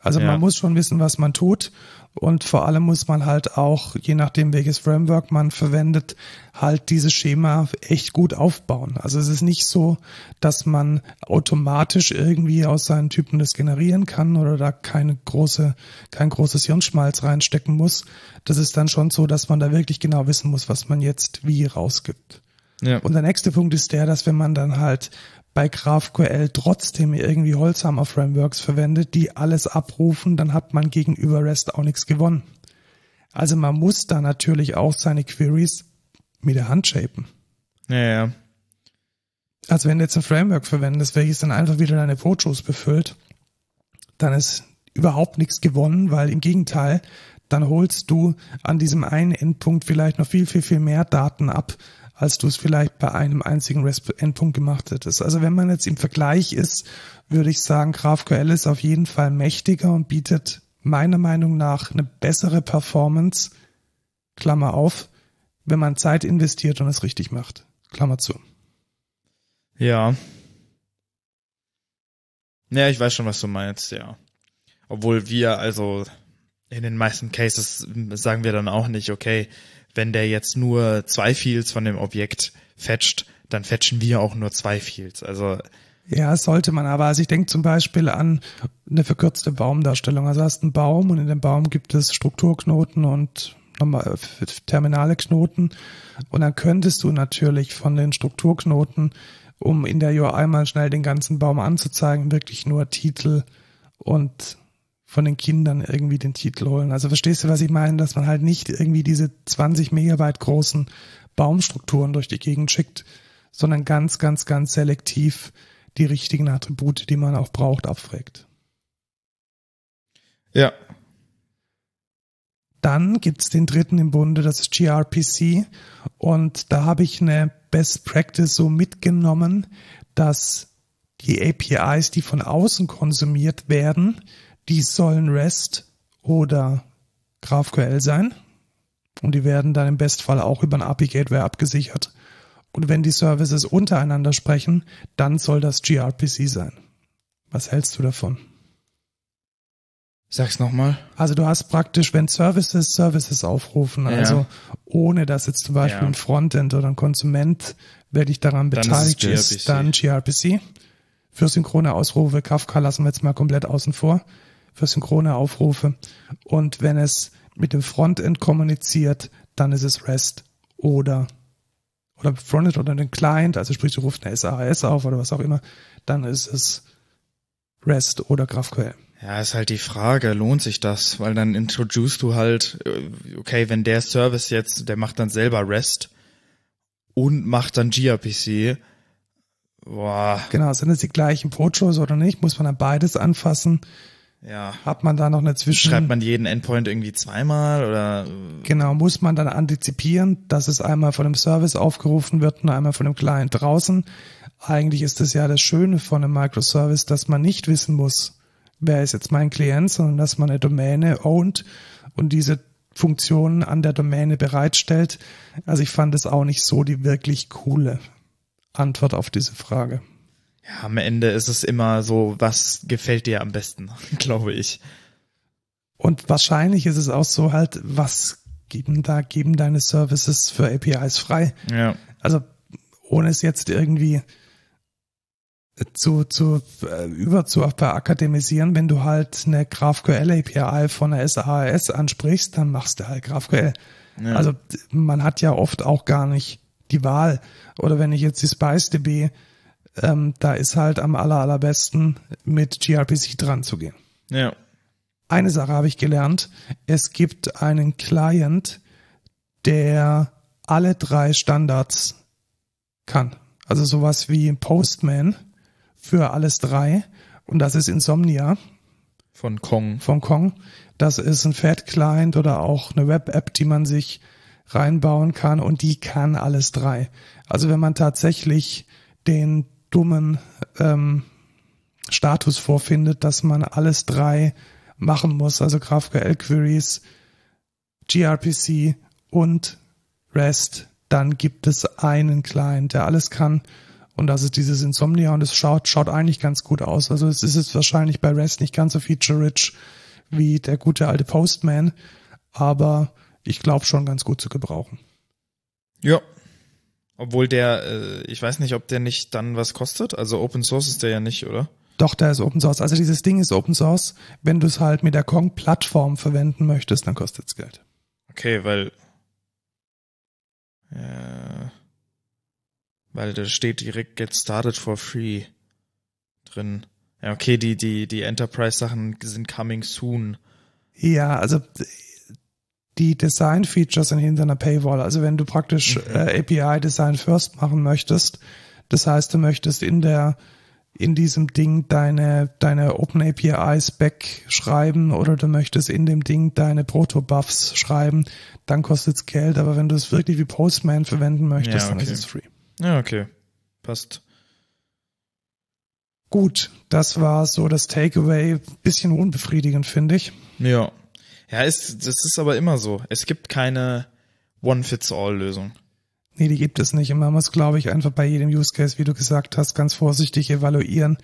Also ja. man muss schon wissen, was man tut. Und vor allem muss man halt auch, je nachdem welches Framework man verwendet, halt dieses Schema echt gut aufbauen. Also es ist nicht so, dass man automatisch irgendwie aus seinen Typen das generieren kann oder da keine große, kein großes Hirnschmalz reinstecken muss. Das ist dann schon so, dass man da wirklich genau wissen muss, was man jetzt wie rausgibt. Ja. Und der nächste Punkt ist der, dass wenn man dann halt bei GraphQL trotzdem irgendwie Holzhammer Frameworks verwendet, die alles abrufen, dann hat man gegenüber REST auch nichts gewonnen. Also man muss da natürlich auch seine Queries mit der Hand shapen. Ja, ja. Also wenn du jetzt ein Framework verwendest, welches dann einfach wieder deine Fotos befüllt, dann ist überhaupt nichts gewonnen, weil im Gegenteil, dann holst du an diesem einen Endpunkt vielleicht noch viel, viel, viel mehr Daten ab, als du es vielleicht bei einem einzigen REST-Endpunkt gemacht hättest. Also wenn man jetzt im Vergleich ist, würde ich sagen, GraphQL ist auf jeden Fall mächtiger und bietet meiner Meinung nach eine bessere Performance, Klammer auf, wenn man Zeit investiert und es richtig macht. Klammer zu. Ja. Ja, ich weiß schon, was du meinst, ja. Obwohl wir also in den meisten Cases sagen wir dann auch nicht, okay, wenn der jetzt nur zwei Fields von dem Objekt fetcht, dann fetchen wir auch nur zwei Fields. Also ja, sollte man aber. Also ich denke zum Beispiel an eine verkürzte Baumdarstellung. Also hast einen Baum und in dem Baum gibt es Strukturknoten und nochmal äh, terminale Knoten. Und dann könntest du natürlich von den Strukturknoten, um in der UI mal schnell den ganzen Baum anzuzeigen, wirklich nur Titel und von den Kindern irgendwie den Titel holen. Also verstehst du, was ich meine? Dass man halt nicht irgendwie diese 20 Megabyte großen Baumstrukturen durch die Gegend schickt, sondern ganz, ganz, ganz selektiv die richtigen Attribute, die man auch braucht, abfragt. Ja. Dann gibt's den dritten im Bunde, das ist gRPC. Und da habe ich eine Best Practice so mitgenommen, dass die APIs, die von außen konsumiert werden, die sollen REST oder GraphQL sein. Und die werden dann im Bestfall auch über ein API-Gateway abgesichert. Und wenn die Services untereinander sprechen, dann soll das gRPC sein. Was hältst du davon? Sag's nochmal. Also du hast praktisch, wenn Services Services aufrufen, ja. also ohne dass jetzt zum Beispiel ja. ein Frontend oder ein Konsument wirklich daran beteiligt ist, ist, dann gRPC. Für synchrone Ausrufe, Kafka lassen wir jetzt mal komplett außen vor für synchrone Aufrufe. Und wenn es mit dem Frontend kommuniziert, dann ist es REST oder oder Frontend oder den Client, also sprich, du rufst eine SAS auf oder was auch immer, dann ist es REST oder GraphQL. Ja, ist halt die Frage, lohnt sich das? Weil dann introduce du halt, äh, okay, wenn der Service jetzt, der macht dann selber REST und macht dann gRPC, boah. Genau, sind es die gleichen Port-Shows oder nicht? Muss man dann beides anfassen? Ja. Hat man da noch eine Zwischen... Schreibt man jeden Endpoint irgendwie zweimal oder? Genau, muss man dann antizipieren, dass es einmal von dem Service aufgerufen wird und einmal von dem Client draußen. eigentlich ist es ja das Schöne von einem Microservice, dass man nicht wissen muss, wer ist jetzt mein Klient, sondern dass man eine Domäne ownt und diese Funktionen an der Domäne bereitstellt. Also ich fand es auch nicht so die wirklich coole Antwort auf diese Frage. Ja, am Ende ist es immer so, was gefällt dir am besten, glaube ich. Und wahrscheinlich ist es auch so halt, was geben da, geben deine Services für APIs frei? Ja. Also ohne es jetzt irgendwie zu, zu äh, über zu akademisieren, wenn du halt eine GraphQL API von der SAS ansprichst, dann machst du halt GraphQL. Ja. Also man hat ja oft auch gar nicht die Wahl. Oder wenn ich jetzt die SpiceDB, ähm, da ist halt am aller, allerbesten mit gRPC dran zu gehen. Ja. Eine Sache habe ich gelernt. Es gibt einen Client, der alle drei Standards kann. Also sowas wie Postman für alles drei. Und das ist Insomnia. Von Kong. Von Kong. Das ist ein Fat-Client oder auch eine Web-App, die man sich reinbauen kann und die kann alles drei. Also wenn man tatsächlich den dummen ähm, Status vorfindet, dass man alles drei machen muss, also GraphQL Queries, gRPC und REST, dann gibt es einen Client, der alles kann und das ist dieses Insomnia und es schaut, schaut eigentlich ganz gut aus. Also es ist jetzt wahrscheinlich bei REST nicht ganz so feature-rich wie der gute alte Postman, aber ich glaube schon ganz gut zu gebrauchen. Ja. Obwohl der, äh, ich weiß nicht, ob der nicht dann was kostet. Also Open Source ist der ja nicht, oder? Doch, der ist Open Source. Also dieses Ding ist Open Source. Wenn du es halt mit der Kong-Plattform verwenden möchtest, dann kostet es Geld. Okay, weil äh, weil da steht direkt Get Started for Free drin. Ja, okay, die, die, die Enterprise-Sachen sind coming soon. Ja, also die Design-Features hinter einer Paywall. Also wenn du praktisch mhm. äh, API-Design first machen möchtest, das heißt, du möchtest in der in diesem Ding deine, deine Open API Spec schreiben oder du möchtest in dem Ding deine Proto-Buffs schreiben, dann kostet es Geld. Aber wenn du es wirklich wie Postman verwenden möchtest, ja, okay. dann ist es free. Ja, okay. Passt. Gut, das war so das Takeaway. Bisschen unbefriedigend, finde ich. Ja. Ja, ist, das ist aber immer so. Es gibt keine One-Fits-All-Lösung. Nee, die gibt es nicht. Und man muss, glaube ich, einfach bei jedem Use Case, wie du gesagt hast, ganz vorsichtig evaluieren,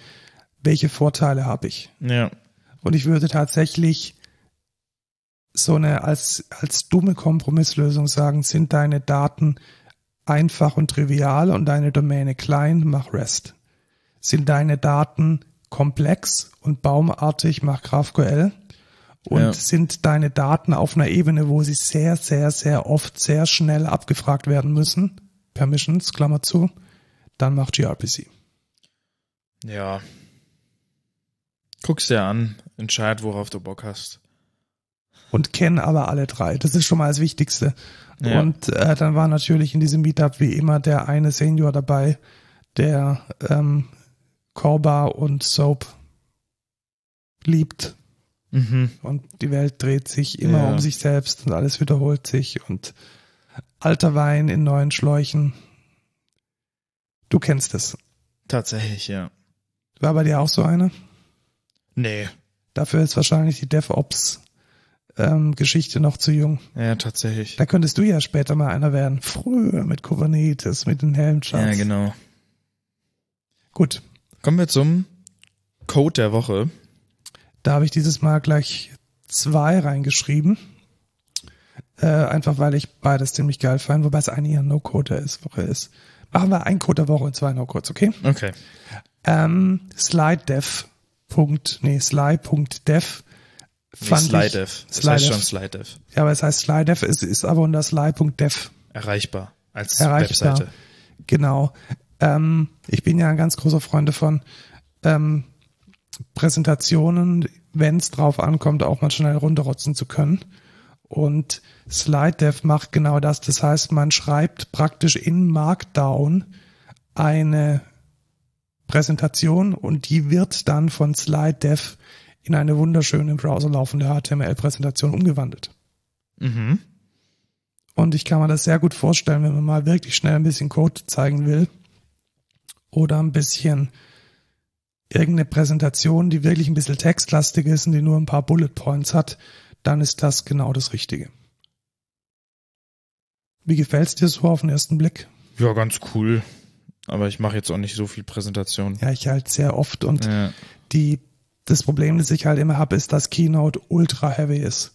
welche Vorteile habe ich. Ja. Und ich würde tatsächlich so eine als, als dumme Kompromisslösung sagen, sind deine Daten einfach und trivial und deine Domäne klein, mach REST. Sind deine Daten komplex und baumartig, mach GraphQL. Und ja. sind deine Daten auf einer Ebene, wo sie sehr, sehr, sehr oft sehr schnell abgefragt werden müssen, Permissions, Klammer zu, dann mach gRPC. Ja. Guck's dir an, entscheid, worauf du Bock hast. Und kenn aber alle drei. Das ist schon mal das Wichtigste. Ja. Und äh, dann war natürlich in diesem Meetup wie immer der eine Senior dabei, der ähm, Korba und Soap liebt. Mhm. Und die Welt dreht sich immer ja. um sich selbst und alles wiederholt sich und alter Wein in neuen Schläuchen. Du kennst es. Tatsächlich, ja. War bei dir auch so eine? Nee. Dafür ist wahrscheinlich die DevOps ähm, Geschichte noch zu jung. Ja, tatsächlich. Da könntest du ja später mal einer werden. Früher mit Kubernetes, mit den Helmcharts. Ja, genau. Gut. Kommen wir zum Code der Woche. Da habe ich dieses Mal gleich zwei reingeschrieben. Äh, einfach weil ich beides ziemlich geil fand, wobei es eigentlich ein No-Code der Woche ist. Machen wir einen Code der Woche und zwei No-Codes, okay? Okay. Ähm, SlideDev. Nee, sly.dev fand SlideDev. Das Slidev. heißt schon SlideDev. Ja, aber es heißt SlideDev, es ist aber unter sly.dev. Erreichbar als Erreichbar. Webseite. Genau. Ähm, ich bin ja ein ganz großer Freund davon, ähm, Präsentationen, wenn es drauf ankommt, auch mal schnell runterrotzen zu können. Und SlideDev macht genau das. Das heißt, man schreibt praktisch in Markdown eine Präsentation und die wird dann von SlideDev in eine wunderschöne im Browser laufende HTML-Präsentation umgewandelt. Mhm. Und ich kann mir das sehr gut vorstellen, wenn man mal wirklich schnell ein bisschen Code zeigen will oder ein bisschen irgendeine Präsentation, die wirklich ein bisschen textlastig ist und die nur ein paar Bullet Points hat, dann ist das genau das Richtige. Wie gefällt's dir so auf den ersten Blick? Ja, ganz cool. Aber ich mache jetzt auch nicht so viel Präsentation. Ja, ich halt sehr oft und Ja. die, das Problem, das ich halt immer habe, ist, dass Keynote ultra heavy ist.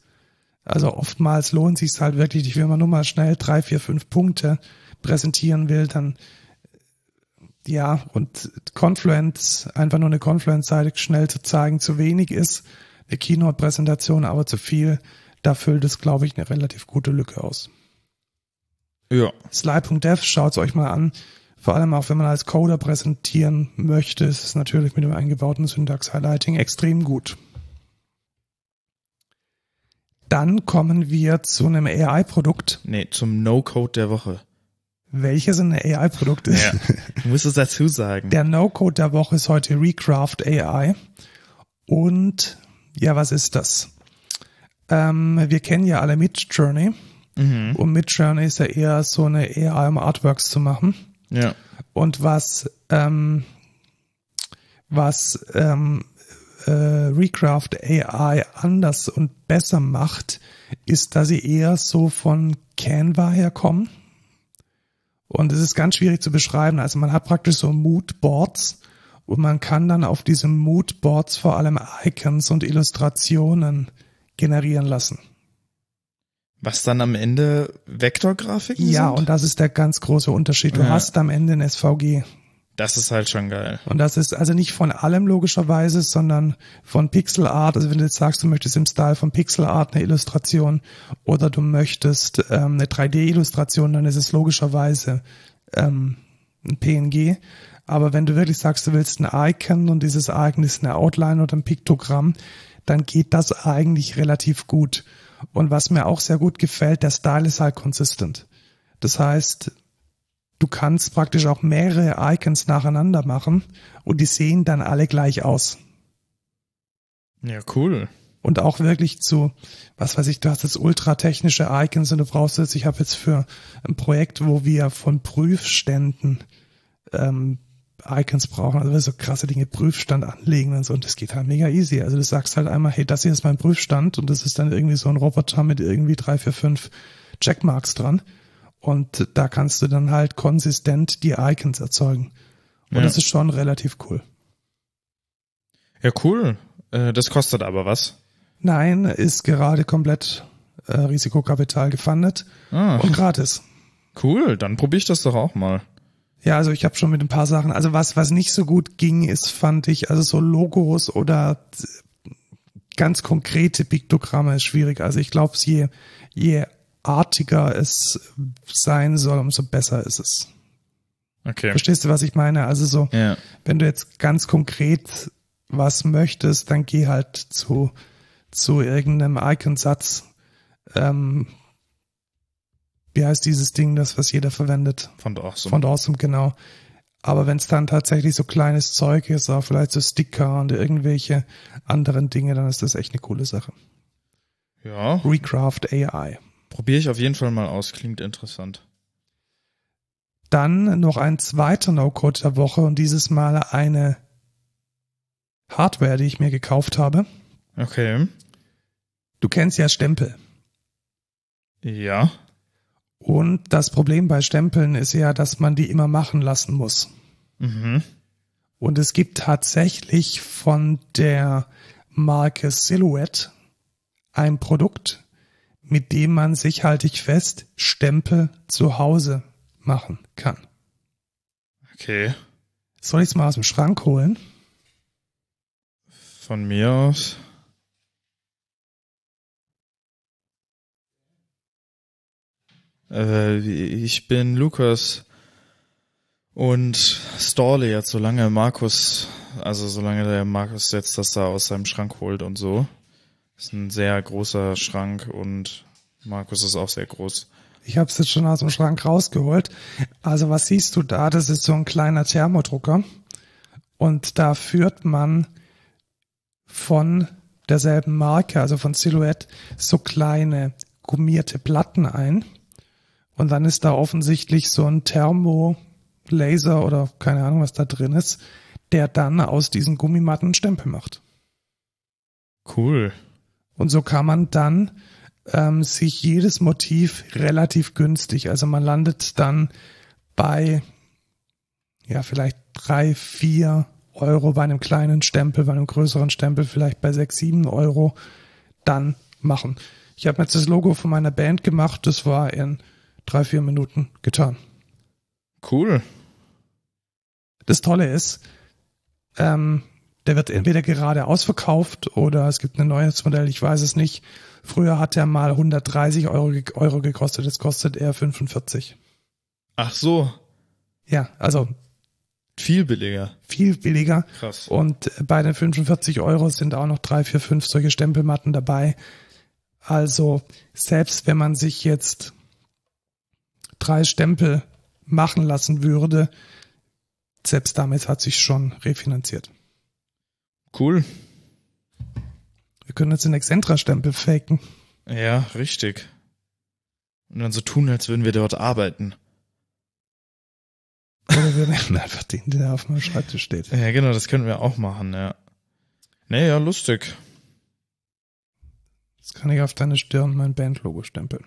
Also oftmals lohnt sich halt wirklich, wenn man nur mal schnell drei, vier, fünf Punkte präsentieren will, dann ja, und Confluence, einfach nur eine Confluence-Seite schnell zu zeigen, zu wenig ist, eine Keynote-Präsentation aber zu viel, da füllt es, glaube ich, eine relativ gute Lücke aus. Ja. Sly.dev, schaut's euch mal an. Vor allem auch, wenn man als Coder präsentieren möchte, ist es natürlich mit dem eingebauten Syntax-Highlighting extrem gut. Dann kommen wir zu einem AI-Produkt. Nee, zum No-Code der Woche. Welches ein AI-Produkt ist. Ja. Du musst es dazu sagen. Der No-Code der Woche ist heute Recraft AI. Und ja, was ist das? Ähm, wir kennen ja alle Midjourney. Mhm. Und Midjourney ist ja eher so eine AI, um Artworks zu machen. Ja. Und was, ähm, was ähm, äh, Recraft AI anders und besser macht, ist, dass sie eher so von Canva herkommen. Und es ist ganz schwierig zu beschreiben. Also man hat praktisch so Moodboards und man kann dann auf diesen Moodboards vor allem Icons und Illustrationen generieren lassen. Was dann am Ende Vektorgrafiken Ja, sind? und das ist der ganz große Unterschied. Du Ja. hast am Ende ein SVG. Das ist halt schon geil. Und das ist also nicht von allem logischerweise, sondern von Pixel Art. Also wenn du jetzt sagst, du möchtest im Style von Pixel Art eine Illustration oder du möchtest ähm, eine 3D-Illustration, dann ist es logischerweise ähm, ein PNG. Aber wenn du wirklich sagst, du willst ein Icon und dieses Icon ist eine Outline oder ein Piktogramm, dann geht das eigentlich relativ gut. Und was mir auch sehr gut gefällt, der Style ist halt consistent. Das heißt, du kannst praktisch auch mehrere Icons nacheinander machen und die sehen dann alle gleich aus. Ja, cool. Und auch wirklich zu, was weiß ich, du hast jetzt ultra technische Icons und du brauchst jetzt, ich habe jetzt für ein Projekt, wo wir von Prüfständen ähm, Icons brauchen, also so krasse Dinge, Prüfstand anlegen und so, und das geht halt mega easy. Also du sagst halt einmal, hey, das hier ist mein Prüfstand und das ist dann irgendwie so ein Roboter mit irgendwie drei, vier, fünf Checkmarks dran. Und da kannst du dann halt konsistent die Icons erzeugen. Und Ja. das ist schon relativ cool. Ja, cool. Äh, das kostet aber was. Nein, ist gerade komplett äh, Risikokapital gefundet Ah, und gratis. cool. Dann probiere ich das doch auch mal. Ja, also ich habe schon mit ein paar Sachen, also was was nicht so gut ging, ist fand ich, also so Logos oder ganz konkrete Piktogramme ist schwierig. Also ich glaube, je je artiger es sein soll, umso besser ist es. Okay. Verstehst du, was ich meine? Also so, Ja. wenn du jetzt ganz konkret was möchtest, dann geh halt zu zu irgendeinem Icon-Satz. Ähm, wie heißt dieses Ding, das was jeder verwendet? Auch so. Von Awesome, genau. Aber wenn es dann tatsächlich so kleines Zeug ist, auch vielleicht so Sticker und irgendwelche anderen Dinge, dann ist das echt eine coole Sache. ja. Recraft AI. Probiere ich auf jeden Fall mal aus. Klingt interessant. Dann noch ein zweiter No-Code der Woche und dieses Mal eine Hardware, die ich mir gekauft habe. Okay. Du kennst ja Stempel. Ja. Und das Problem bei Stempeln ist ja, dass man die immer machen lassen muss. Mhm. Und es gibt tatsächlich von der Marke Silhouette ein Produkt, mit dem man sich, halte ich fest, Stempel zu Hause machen kann. Okay. Soll ich es mal aus dem Schrank holen? Von mir aus. Äh, ich bin Lukas und stalle jetzt, solange Markus, also solange der Markus jetzt das da aus seinem Schrank holt und so. Ist ein sehr großer Schrank und Markus ist auch sehr groß. Ich habe es jetzt schon aus dem Schrank rausgeholt. Also was siehst du da? Das ist so ein kleiner Thermodrucker. Und da führt man von derselben Marke, also von Silhouette, so kleine gummierte Platten ein. Und dann ist da offensichtlich so ein Thermo, Laser oder keine Ahnung, was da drin ist, der dann aus diesen Gummimatten Stempel macht. Cool. Und so kann man dann ähm, sich jedes Motiv relativ günstig, also man landet dann bei ja vielleicht drei, vier Euro bei einem kleinen Stempel, bei einem größeren Stempel vielleicht bei sechs, sieben Euro dann machen. Ich habe jetzt das Logo von meiner Band gemacht, das war in drei, vier Minuten getan. Cool. Das Tolle ist, ähm, der wird entweder gerade ausverkauft oder es gibt ein neues Modell, ich weiß es nicht. Früher hat er mal 130 Euro, Euro gekostet, jetzt kostet er 45. Ach so. Ja, also viel billiger. Viel billiger. Krass. Und bei den 45 Euro sind auch noch drei, vier, fünf solche Stempelmatten dabei. Also selbst wenn man sich jetzt drei Stempel machen lassen würde, selbst damit hat sich schon refinanziert. Cool. Wir können jetzt den Excentra-Stempel faken. Ja, richtig. Und dann so tun, als würden wir dort arbeiten. Oder wir nehmen einfach den, der auf meinem Schreibtisch steht. Ja, genau, das könnten wir auch machen, ja. Naja, lustig. Das kann ich auf deine Stirn mein Bandlogo stempeln.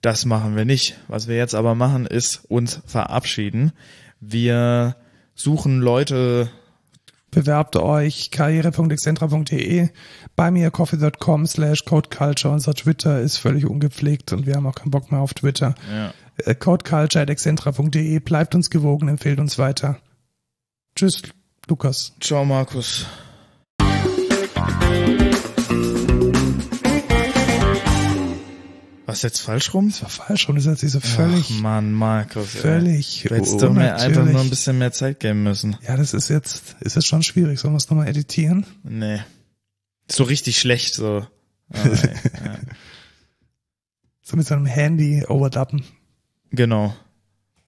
Das machen wir nicht. Was wir jetzt aber machen, ist uns verabschieden. Wir suchen Leute. Bewerbt euch karriere.excentra.de bei mir coffee.com slash codeculture. Unser Twitter ist völlig ungepflegt und wir haben auch keinen Bock mehr auf Twitter. Ja. Äh, codeculture.excentra.de. Bleibt uns gewogen, empfehlt uns weiter. Tschüss, Lukas. Ciao, Markus. Was jetzt falsch rum? Das war falsch rum, das hat sich so völlig. Ach Mann, Markus. Völlig. Du hättest doch mir einfach nur ein bisschen mehr Zeit geben müssen. Ja, das ist jetzt, ist jetzt schon schwierig. Sollen wir es nochmal editieren? Nee. So richtig schlecht, so. Oh, ja. so mit seinem Handy overdappen. Genau.